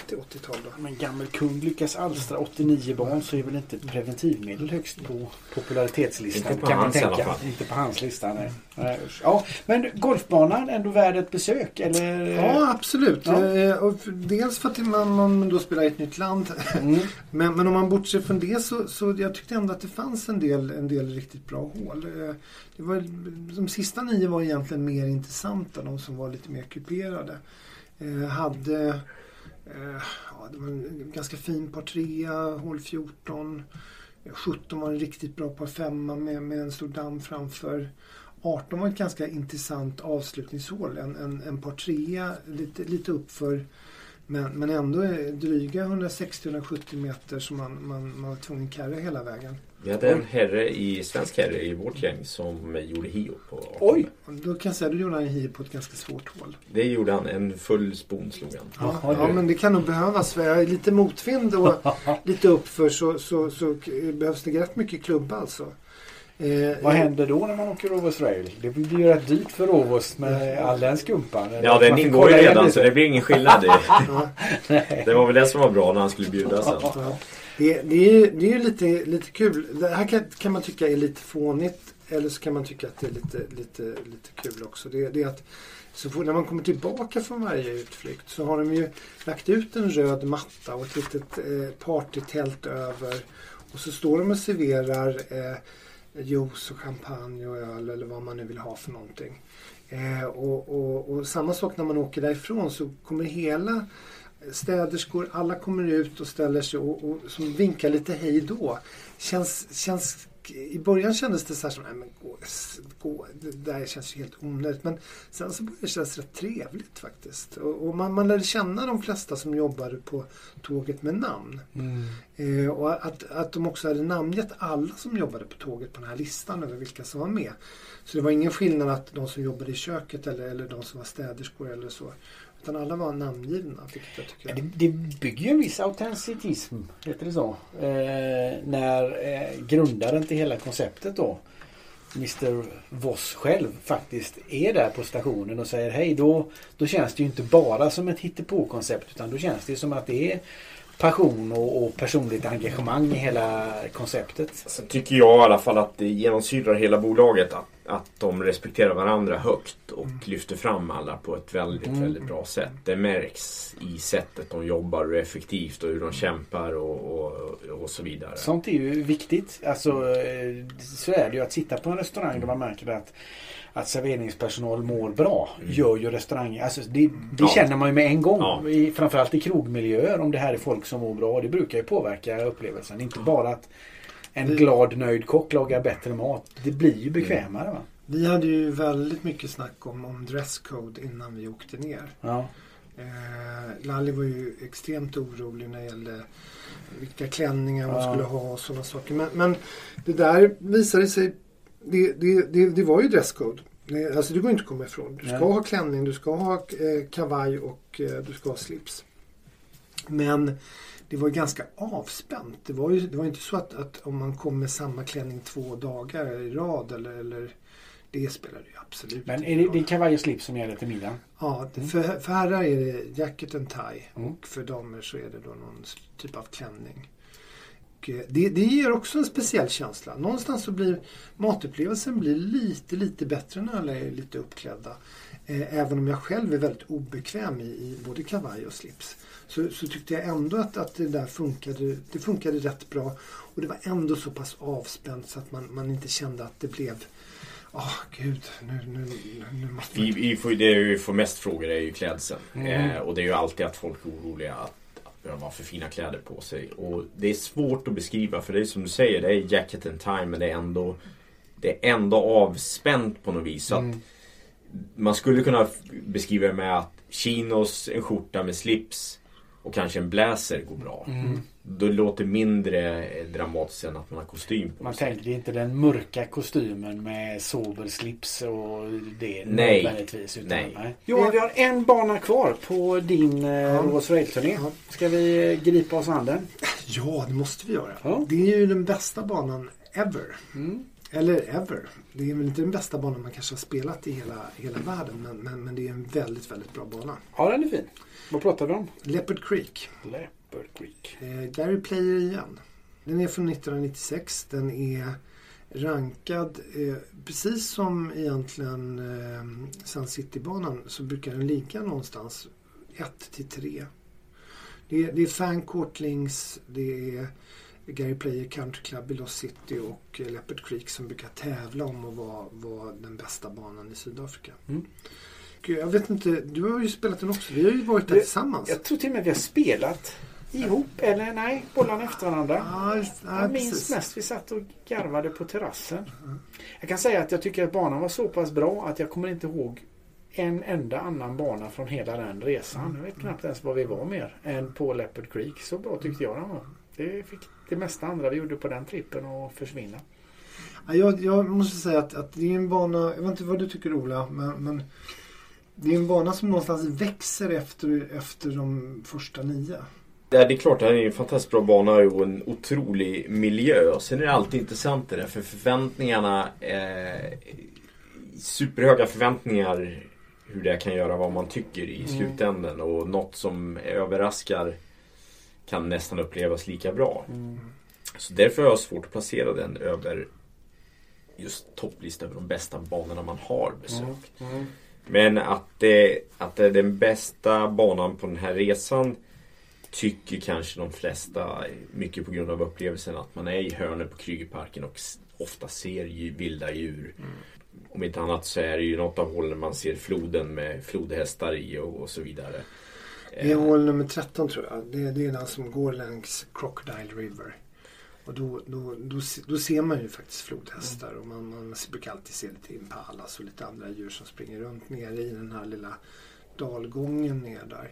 80-80-tal. då. Men gammal kung lyckas alstra 89 barn så är väl inte preventivmedel högst på popularitetslistan. Inte på kan man hans i alla tänka. fall. Inte på hans lista. Nej. Nej. Ja, men golfbanan ändå värd ett besök? Eller? Ja, absolut. Ja. Eh, dels för att man, man då spelar i ett nytt land. Mm. Men, men om man bortser från det så, så jag tyckte ändå att det fanns en del, en del riktigt bra hål. Eh, Det var, de sista nio var egentligen mer intressanta, de som var lite mer kuperade. Eh, hade Eh, ja, det var en ganska fin par trea, hål 14. 17 eh, var en riktigt bra par femma med, med en stor damm framför. 18 var ett ganska intressant avslutningshål. En, en, en par trea lite, lite uppför men, men ändå dryga 160-170 meter som man, man, man var tvungen att carry hela vägen. Vi hade en herre i, svensk herre i vårt gäng som gjorde hio på Oj! Och då kan jag säga att du gjorde han hi på ett ganska svårt hål. Det gjorde han. En full spon slog han. Ja, ja men det kan nog behövas. För jag är lite motvind och lite uppför så, så, så behövs det rätt mycket klubba alltså. Eh, Vad händer då när man åker Rovos Rail? Det blir ju rätt dyrt för Rovos med all den skumpan. Ja, den ingår ju redan så det blir ingen skillnad. Det var väl det som var bra när han skulle bjuda sen. Det, det är ju det är ju lite, lite kul. Det här kan, kan man tycka är lite fånigt. Eller så kan man tycka att det är lite, lite, lite kul också. Det, det är att så fort, när man kommer tillbaka från varje utflykt så har de ju lagt ut en röd matta och ett litet eh, partytält över. Och så står de och serverar eh, juice och champagne och öl eller vad man nu vill ha för någonting. Eh, och, och, och samma sak när man åker därifrån så kommer hela städerskor, alla kommer ut och ställer sig och, och som vinkar lite hej då. Känns, känns, I början kändes det så här som, nej men gå, gå, det där känns ju helt onödigt. Men sen så började det kännas rätt trevligt faktiskt. Och, och man, man lärde känna de flesta som jobbade på tåget med namn. Mm. Eh, och att, att de också hade namngett alla som jobbade på tåget på den här listan över vilka som var med. Så det var ingen skillnad att de som jobbade i köket eller, eller de som var städerskor eller så. Utan alla var namngivna. Vilket jag tycker Det, det bygger ju en viss autenticitism, heter det så. Eh, när eh, grundaren till hela konceptet då, Mr Voss själv faktiskt är där på stationen och säger hej då, då känns det ju inte bara som ett hittepå-koncept utan då känns det som att det är passion och, och personligt engagemang i hela konceptet. Sen tycker jag i alla fall att det genomsyrar hela bolaget att, att de respekterar varandra högt och lyfter fram alla på ett väldigt, Mm. väldigt bra sätt. Det märks i sättet de jobbar och hur effektivt och hur de kämpar och, och, och så vidare. Sånt är ju viktigt. Alltså, eh, så är det ju att sitta på en restaurang där man märker att att serveringspersonal mår bra gör ju restaurangen. Alltså det, det Ja. känner man ju med en gång. Ja. I, framförallt i krogmiljöer om det här är folk som mår bra. Det brukar ju påverka upplevelsen. Inte bara att en glad nöjd kock lagar bättre mat. Det blir ju bekvämare va? Vi hade ju väldigt mycket snack om, om dresscode innan vi åkte ner. Ja. Eh, Lalli var ju extremt orolig när det gällde vilka klänningar hon Ja. skulle ha och sådana saker. Men, men det där visade sig, det, det, det, det var ju dresscode. Alltså det går inte att komma ifrån. Du ska Nej. ha klänning, du ska ha eh, kavaj och eh, du ska ha slips. Men det var ju ganska avspänt. Det var ju det var inte så att, att om man kom med samma klänning två dagar i rad eller, eller det spelade ju absolut Men är det, det är kavaj och slips som gäller till middagen? Ja, det- för, för herrar är det jacket and tie Mm. och för damer så är det då någon typ av klänning. Och eh, det, det ger också en speciell känsla. Någonstans så blir matupplevelsen blir lite, lite bättre när alla är lite uppklädda. Eh, Även om jag själv är väldigt obekväm i, i både kavaj och slips. Så, så tyckte jag ändå att, att det där funkade, det funkade rätt bra. Och det var ändå så pass avspänt så att man, man inte kände att det blev Åh gud, nu, nu, nu måste Vi, vi får, det vi får mest frågor är ju klädseln. Mm. Eh, och det är ju alltid att folk är oroliga att, att behöva ha för fina kläder på sig. Och det är svårt att beskriva för det är som du säger, det är jacket and time men det är ändå Det är ändå avspänt på något vis. Mm. att man skulle kunna beskriva det med att chinos, en skjorta med slips och kanske en blazer går bra. Mm. Då låter det mindre dramatiskt än att man har kostym på Man sig. tänker inte den mörka kostymen med sober slips och det Nej. nödvändigtvis. Utan, Nej. Johan, vi har en bana kvar på din eh, Ja. Rovos Rail-turné. Ska vi eh, gripa oss an den? Ja, det måste vi göra. Ja. Det är ju den bästa banan ever. Mm. Eller ever. Det är väl inte den bästa banan man kanske har spelat i hela, hela världen. Men, men, men det är en väldigt, väldigt bra bana. Ja, den är fin. Vad pratar vi om? Leopard Creek. Leopard Creek. Eh, Gary Player igen. Den är från 1996. Den är rankad eh, precis som egentligen eh, Sun City-banan så brukar den ligga någonstans 1 till 3. Det är, det är Fancourt Links, det är Gary Player Country Club i Lost City och eh, Leopard Creek som brukar tävla om att vara, vara den bästa banan i Sydafrika. Mm. Gud, Jag vet inte, du har ju spelat den också. Vi har ju varit där Det- tillsammans. Jag tror till och med vi har spelat ihop. Eller nej, bollarna efter varandra. Just- ja, jag minns precis. mest vi satt och garvade på terrassen. Jag kan säga att jag tycker att banan var så pass bra att jag kommer inte ihåg en enda annan bana från hela den resan. Jag vet knappt ens vad vi var mer än på Leopard Creek. Så bra tyckte jag den var. Det fick det mesta andra vi gjorde på den trippen att försvinna. Ja, jag, jag måste säga att, att det är en bana, jag vet inte vad du tycker Ola, men, men det är en bana som någonstans växer efter, efter de första nio. Ja, det är klart, det här är en fantastiskt bra bana och en otrolig miljö. Sen är det alltid intressant det där, för förväntningarna är superhöga förväntningar hur det kan göra vad man tycker i Mm. slutändan och något som överraskar kan nästan upplevas lika bra. Så därför har jag svårt att placera den över just topplista över de bästa banorna man har besökt. Men att det, att det är den bästa banan på den här resan tycker kanske de flesta, mycket på grund av upplevelsen att man är i hörnet på Krygerparken och ofta ser ju vilda djur. Om inte annat så är det ju något av hållen man ser floden med flodhästar i och, och så vidare. Det är Eh, hål nummer 13 tror jag. Det, det är den som går längs Crocodile River. Och då, då, då, då ser man ju faktiskt flodhästar och man, man brukar alltid se lite impalas och lite andra djur som springer runt nere i den här lilla dalgången ner där.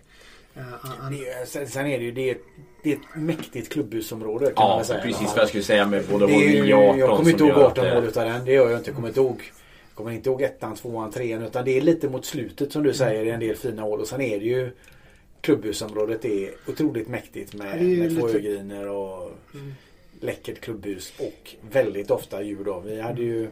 Eh, an- Det är, sen, sen är det ju det är, det är ett mäktigt klubbhusområde kan man Ja, väl säga. precis vad jag skulle säga med både är 9 och 18. Jag kommer inte ihåg gör att 18 det- mål utav den. Det gör jag inte. Jag kommer inte ihåg. Kommer inte ihåg ettan, tvåan, trean. Utan det är lite mot slutet som du säger. i en del fina hål. Och sen är det ju klubbhusområdet är otroligt mäktigt med, Ja, med tvåögriner och Mm. läckert klubbhus. Och väldigt ofta djur då. Vi hade ju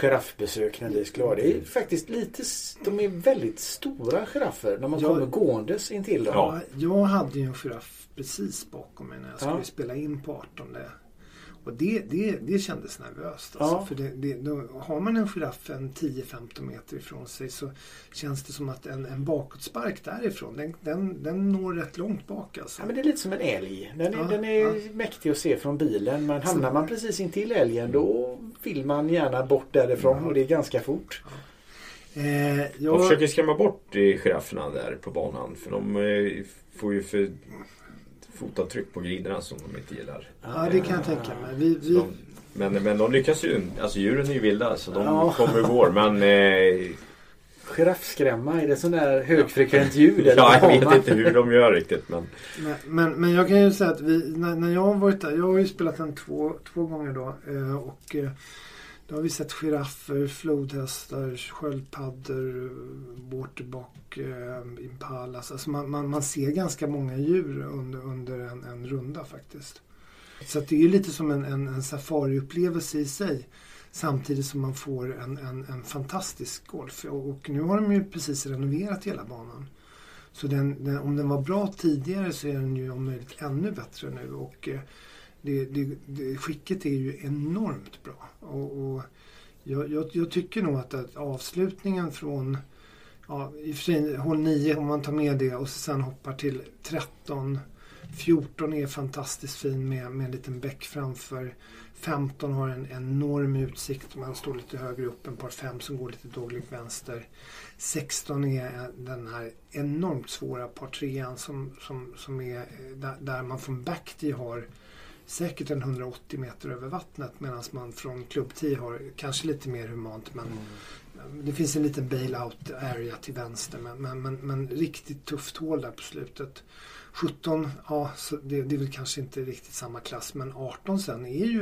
giraffbesök när vi skulle vara det. är faktiskt lite, de är väldigt stora giraffer när man Ja. kommer gåendes intill dem. Ja, jag hade ju en giraff precis bakom mig när jag skulle Ja. spela in på 18. Och det, det, det kändes nervöst. Alltså. Ja. För det, det, då, har man en giraff en 10-15 meter ifrån sig så känns det som att en, en bakåtspark därifrån, den, den, den når rätt långt bak. Alltså. Ja, men det är lite som en älg. Den är, Ja, den är ja. mäktig att se från bilen. Men Så- hamnar man precis intill älgen då vill man gärna bort därifrån och det är ganska fort. eh, Jag jag, försöker skrämma bort girafferna där på banan. För de eh, får ju för fotavtryck på griderna som de inte gillar. ja, det kan jag tänka mig. Vi, vi, de, men, men de lyckas ju. Alltså djuren är ju vilda så de Ja. kommer och går. Men eh, Giraffskrämma, är det sån där högfrekvent ljud? eller ja, jag vet man? inte hur de gör riktigt. Men men, men, men jag kan ju säga att vi, när, när jag har varit där, jag har ju spelat den två, två gånger då. Eh, och nu har vi sett giraffer, flodhästar, sköldpaddor, waterbock, eh, impalas. Alltså man, man, man ser ganska många djur under, under en, en runda faktiskt. Så att det är lite som en, en, en safariupplevelse i sig. Samtidigt som man får en, en, en fantastisk golf. Och, och nu har de ju precis renoverat hela banan. Så den, den, om den var bra tidigare så är den ju om möjligt ännu bättre nu. Och eh, det, det, det, skicket är ju enormt bra. Och, och jag, jag, jag, tycker nog att, att avslutningen från ja, i och för sig hål 9 om man tar med det och sen hoppar till 13 14 är fantastiskt fin med, med en liten bäck framför. 15 har en enorm utsikt. Man står lite högre upp en par 5 som går lite dåligt vänster. 16 är den här enormt svåra par 3 som, som, som är eh, där, där man från backtee har säkert en 180 meter över vattnet medan man från klubb 10 har kanske lite mer humant men mm. det finns en liten bailout area till vänster men, men, men, men riktigt tufft hål där på slutet. 17, ja det, det är väl kanske inte riktigt samma klass men 18 sen är ju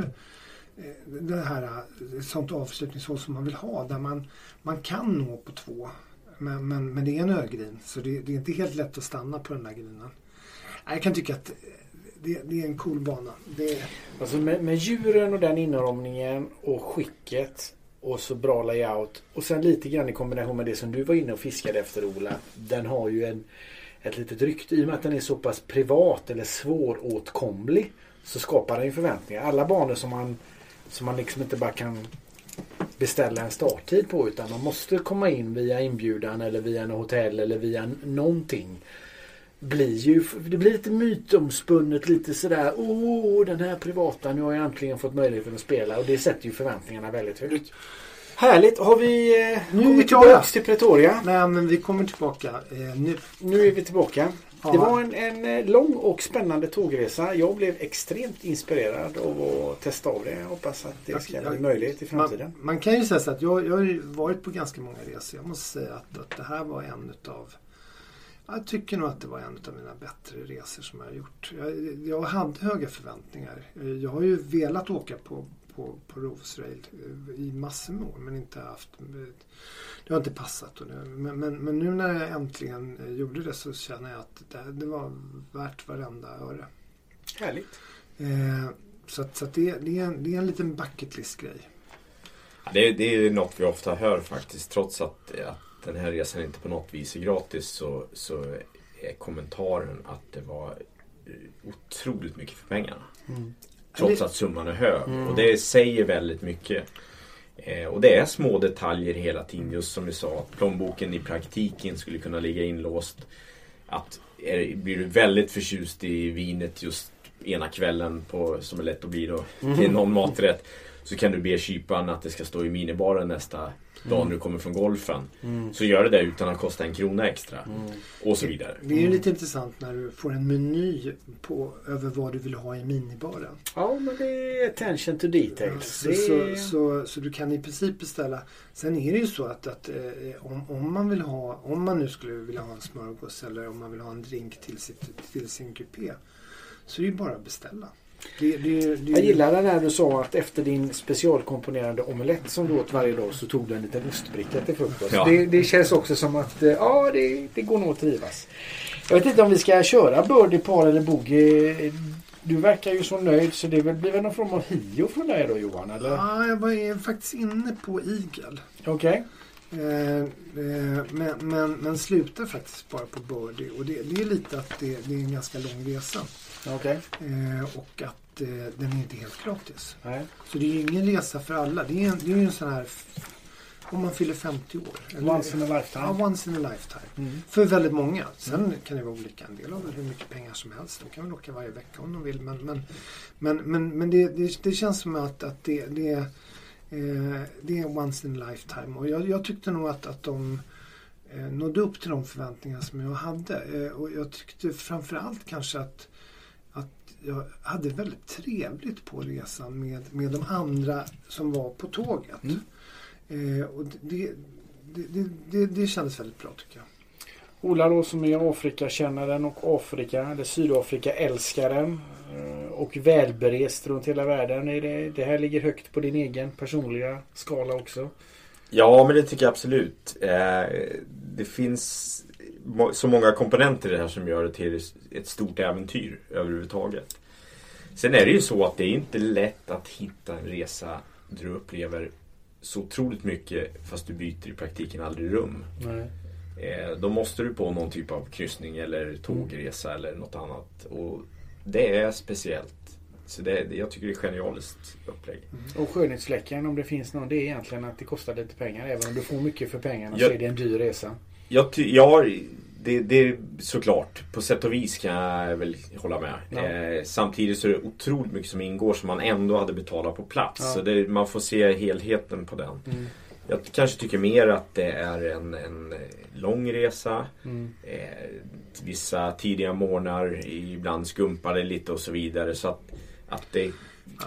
eh, det här ett sånt avslutningshål som man vill ha där man, man kan nå på två. Men, men, men det är en ögrin så det, det, är inte helt lätt att stanna på den där grinen. Jag kan tycka att det, det är en cool bana. Det... Alltså med, med djuren och den inramningen och skicket och så bra layout och sen lite grann i kombination med det som du var inne och fiskade efter Ola. Den har ju en ett litet rykte. I och med att den är så pass privat eller svåråtkomlig så skapar den ju förväntningar. Alla banor som man, som man liksom inte bara kan beställa en starttid på utan man måste komma in via inbjudan eller via en hotell eller via någonting. Blir ju, det blir lite mytomspunnet, lite sådär Åh, den här privata, nu har jag äntligen fått möjligheten att spela och det sätter ju förväntningarna väldigt högt. Härligt! Har vi eh, nu kommit tillbaka till Pretoria? Nej, men vi kommer tillbaka eh, nu. Nu är vi tillbaka. Ja. Det var en, en, eh, lång och spännande tågresa. Jag blev extremt inspirerad av att testa av det. Jag hoppas att det ska bli möjligt i framtiden. Man, man, kan ju säga så att jag, jag har varit på ganska många resor. Jag måste säga att, att det här var en utav jag tycker nog att det var en av mina bättre resor som jag har gjort. Jag, jag hade höga förväntningar. Jag har ju velat åka på på, på Rovsrail i massor med år men inte haft det har inte passat. Och det, men, men, men, nu när jag äntligen gjorde det så känner jag att det, det var värt varenda öre. Härligt. Eh, så att, så att det, det, är en, det är en liten bucket list-grej. Ja, det, det är något vi ofta hör faktiskt. Trots att, att den här resan inte på något vis är gratis så, så är kommentaren att det var otroligt mycket för pengarna. Mm. Trots att summan är hög. Mm. Och det säger väldigt mycket. Eh, och det är små detaljer hela tiden. Just som du sa, att plånboken i praktiken skulle kunna ligga inlåst. Att är, blir du väldigt förtjust i vinet just ena kvällen på, som är lätt att bli då, mm. till någon maträtt. Så kan du be kyparen att det ska stå i minibaren nästa dag mm. du kommer från golfen. Mm. Så gör det det utan att kosta en krona extra. Mm. Och så vidare. Det är ju lite intressant när du får en meny på, över vad du vill ha i minibaren. Ja, men det är attention to details. Ja, så, så, så, så, du kan i princip beställa. Sen är det ju så att, att eh, om, om, man vill ha, om man nu skulle vilja ha en smörgås eller om man vill ha en drink till, sitt, till sin kupé. Så är det ju bara att beställa. Det, det, det, jag gillar när du sa att efter din specialkomponerade omelett som du åt varje dag så tog du en liten ostbricka till frukost. Ja. Det, det, känns också som att eh, ja, det, det går nog att trivas. Jag vet inte om vi ska köra birdie, par eller boogie. Du verkar ju så nöjd så det blir väl någon form av hio från dig då Johan? Eller? Ja, jag var faktiskt inne på Eagle. Okej. Okay. Eh, eh, men, men, men slutar faktiskt bara på birdie och det, det är lite att det, det är en ganska lång resa. Okay. Eh, och att eh, den är inte helt gratis. Nej. Så det är ju ingen resa för alla. Det är, en, det är en sån här om man fyller 50 år. Eller, once in a lifetime. Ja, once in a lifetime. Mm. För väldigt många. Sen mm. kan det vara olika. En del har hur mycket pengar som helst. De kan väl åka varje vecka om de vill. Men, men, men, men, men det, det, det känns som att, att det, det, eh, det är once in a lifetime. Och jag, jag tyckte nog att, att de eh, nådde upp till de förväntningar som jag hade. Eh, och jag tyckte framförallt kanske att jag hade väldigt trevligt på resan med, med de andra som var på tåget. Mm. Eh, och det, det, det, det, kändes väldigt bra tycker jag. Ola då som är Afrikakännaren och Afrika eller Sydafrika-älskaren eh, och välberest runt hela världen. Är det, det här ligger högt på din egen personliga skala också? Ja, men det tycker jag absolut. Eh, det finns så många komponenter i det här som gör det till ett stort äventyr överhuvudtaget. Sen är det ju så att det är inte lätt att hitta en resa där du upplever så otroligt mycket fast du byter i praktiken aldrig rum. Nej. Eh, då måste du på någon typ av kryssning eller tågresa mm. eller något annat. Och Det är speciellt Så det, jag tycker det är genialiskt upplägg. Och skönhetsfläcken om det finns någon det är egentligen att det kostar lite pengar. Även om du får mycket för pengarna Ja. så är det en dyr resa. Jag, ja, det, det är såklart. På sätt och vis kan jag väl hålla med. Ja. Eh, samtidigt så är det otroligt mycket som ingår som man ändå hade betalat på plats. Ja. Så det, man får se helheten på den. Mm. Jag kanske tycker mer att det är en, en eh, lång resa. Mm. Eh, vissa tidiga morgnar, ibland skumpar det lite och så vidare. Så att, att det...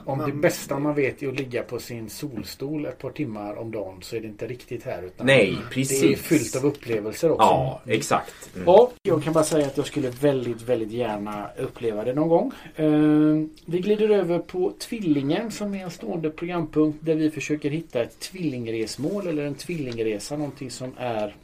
Om det Men- bästa man vet är att ligga på sin solstol ett par timmar om dagen så är det inte riktigt här. Utan Nej, Det precis. är fyllt av upplevelser också. Ja, exakt. Mm. Ja, jag kan bara säga att jag skulle väldigt, väldigt gärna uppleva det någon gång. Eh, vi glider över på Tvillingen som är en stående programpunkt där vi försöker hitta ett tvillingresmål eller en tvillingresa. Någonting som är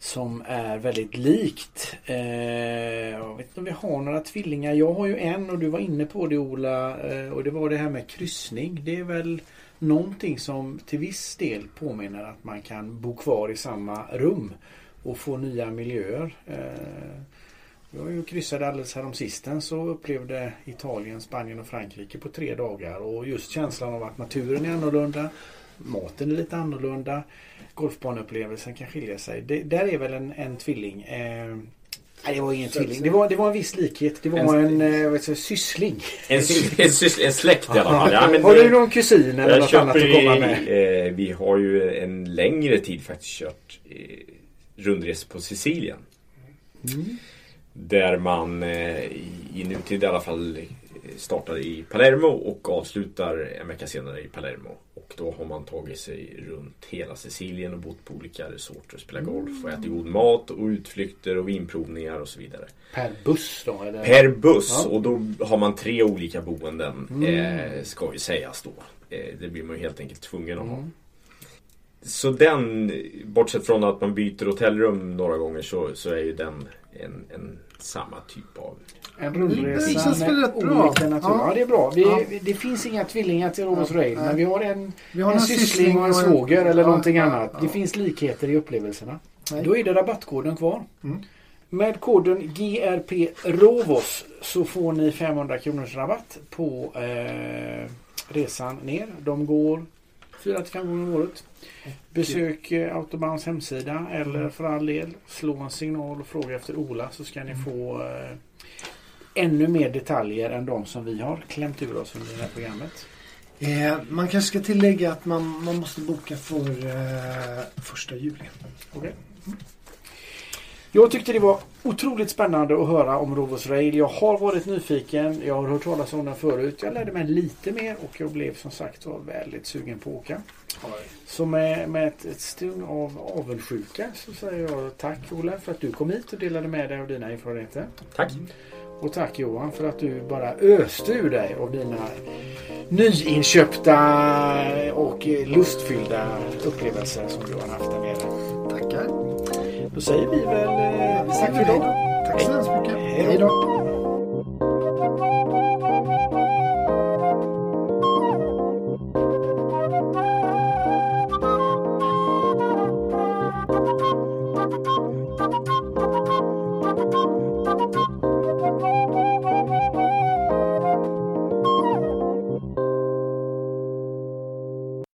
som är väldigt likt. Eh, jag vet inte om vi har några tvillingar. Jag har ju en och du var inne på det Ola. Eh, och det var det här med kryssning. Det är väl någonting som till viss del påminner att man kan bo kvar i samma rum och få nya miljöer. Eh, jag var ju kryssade alldeles häromsistens och upplevde Italien, Spanien och Frankrike på tre dagar. Och just känslan av att naturen är annorlunda. Maten är lite annorlunda. Golfbaneupplevelsen kan skilja sig. Det, där är väl en, en tvilling. Eh, nej, det var ingen tvilling. Det var, det var en viss likhet. Det var en, En- eh, det, syssling. En, en, en släkt i alla fall. Ja, men Har du någon kusin eller något annat att komma med? eh, vi har ju en längre tid faktiskt kört eh, rundresor på Sicilien. Mm. Där man eh, i, nutid i alla fall startar i Palermo och avslutar en vecka senare i Palermo. Och då har man tagit sig runt hela Sicilien och bott på olika resorter och spelat golf och ätit god mat och utflykter och vinprovningar och så vidare. Per buss då? Eller? Per buss Ja. och då har man tre olika boenden Mm. eh, ska ju sägas då. Eh, det blir man ju helt enkelt tvungen att ha. Så den, bortsett från att man byter hotellrum några gånger så, så är ju den en, en samma typ av... En Det rundresa känns väl med rätt bra. olika natur. Ja. Ja. det är bra. Vi, Ja. Det finns inga tvillingar till Rovos Ja, Rail men vi har en, Vi har en en syssling och en svåger eller ja, någonting annat. ja. Det finns likheter i upplevelserna. Nej. Då är det rabattkoden kvar. Mm. Med koden GRP ROVOS så får ni 500 kronors rabatt på eh, resan ner. De går 4-5 gånger om året. Besök eh, Autobahns hemsida eller för all del slå en signal och fråga efter Ola så ska ni få eh, ännu mer detaljer än de som vi har klämt ur oss under det här programmet. Eh, man kanske ska tillägga att man, man måste boka för eh, första juli. Okej. Jag tyckte det var otroligt spännande att höra om Rovos Rail. Jag har varit nyfiken. Jag har hört talas om den förut. Jag lärde mig lite mer och jag blev som sagt var väldigt sugen på att åka. Så med, med ett, ett stung av avundsjuka så säger jag tack Ola för att du kom hit och delade med dig av dina erfarenheter. Tack! Och tack Johan för att du bara öste ur dig av dina nyinköpta och lustfyllda upplevelser som du har haft där nere. Då säger vi väl eh, tack för idag. Tack så hemskt mycket. Hej då.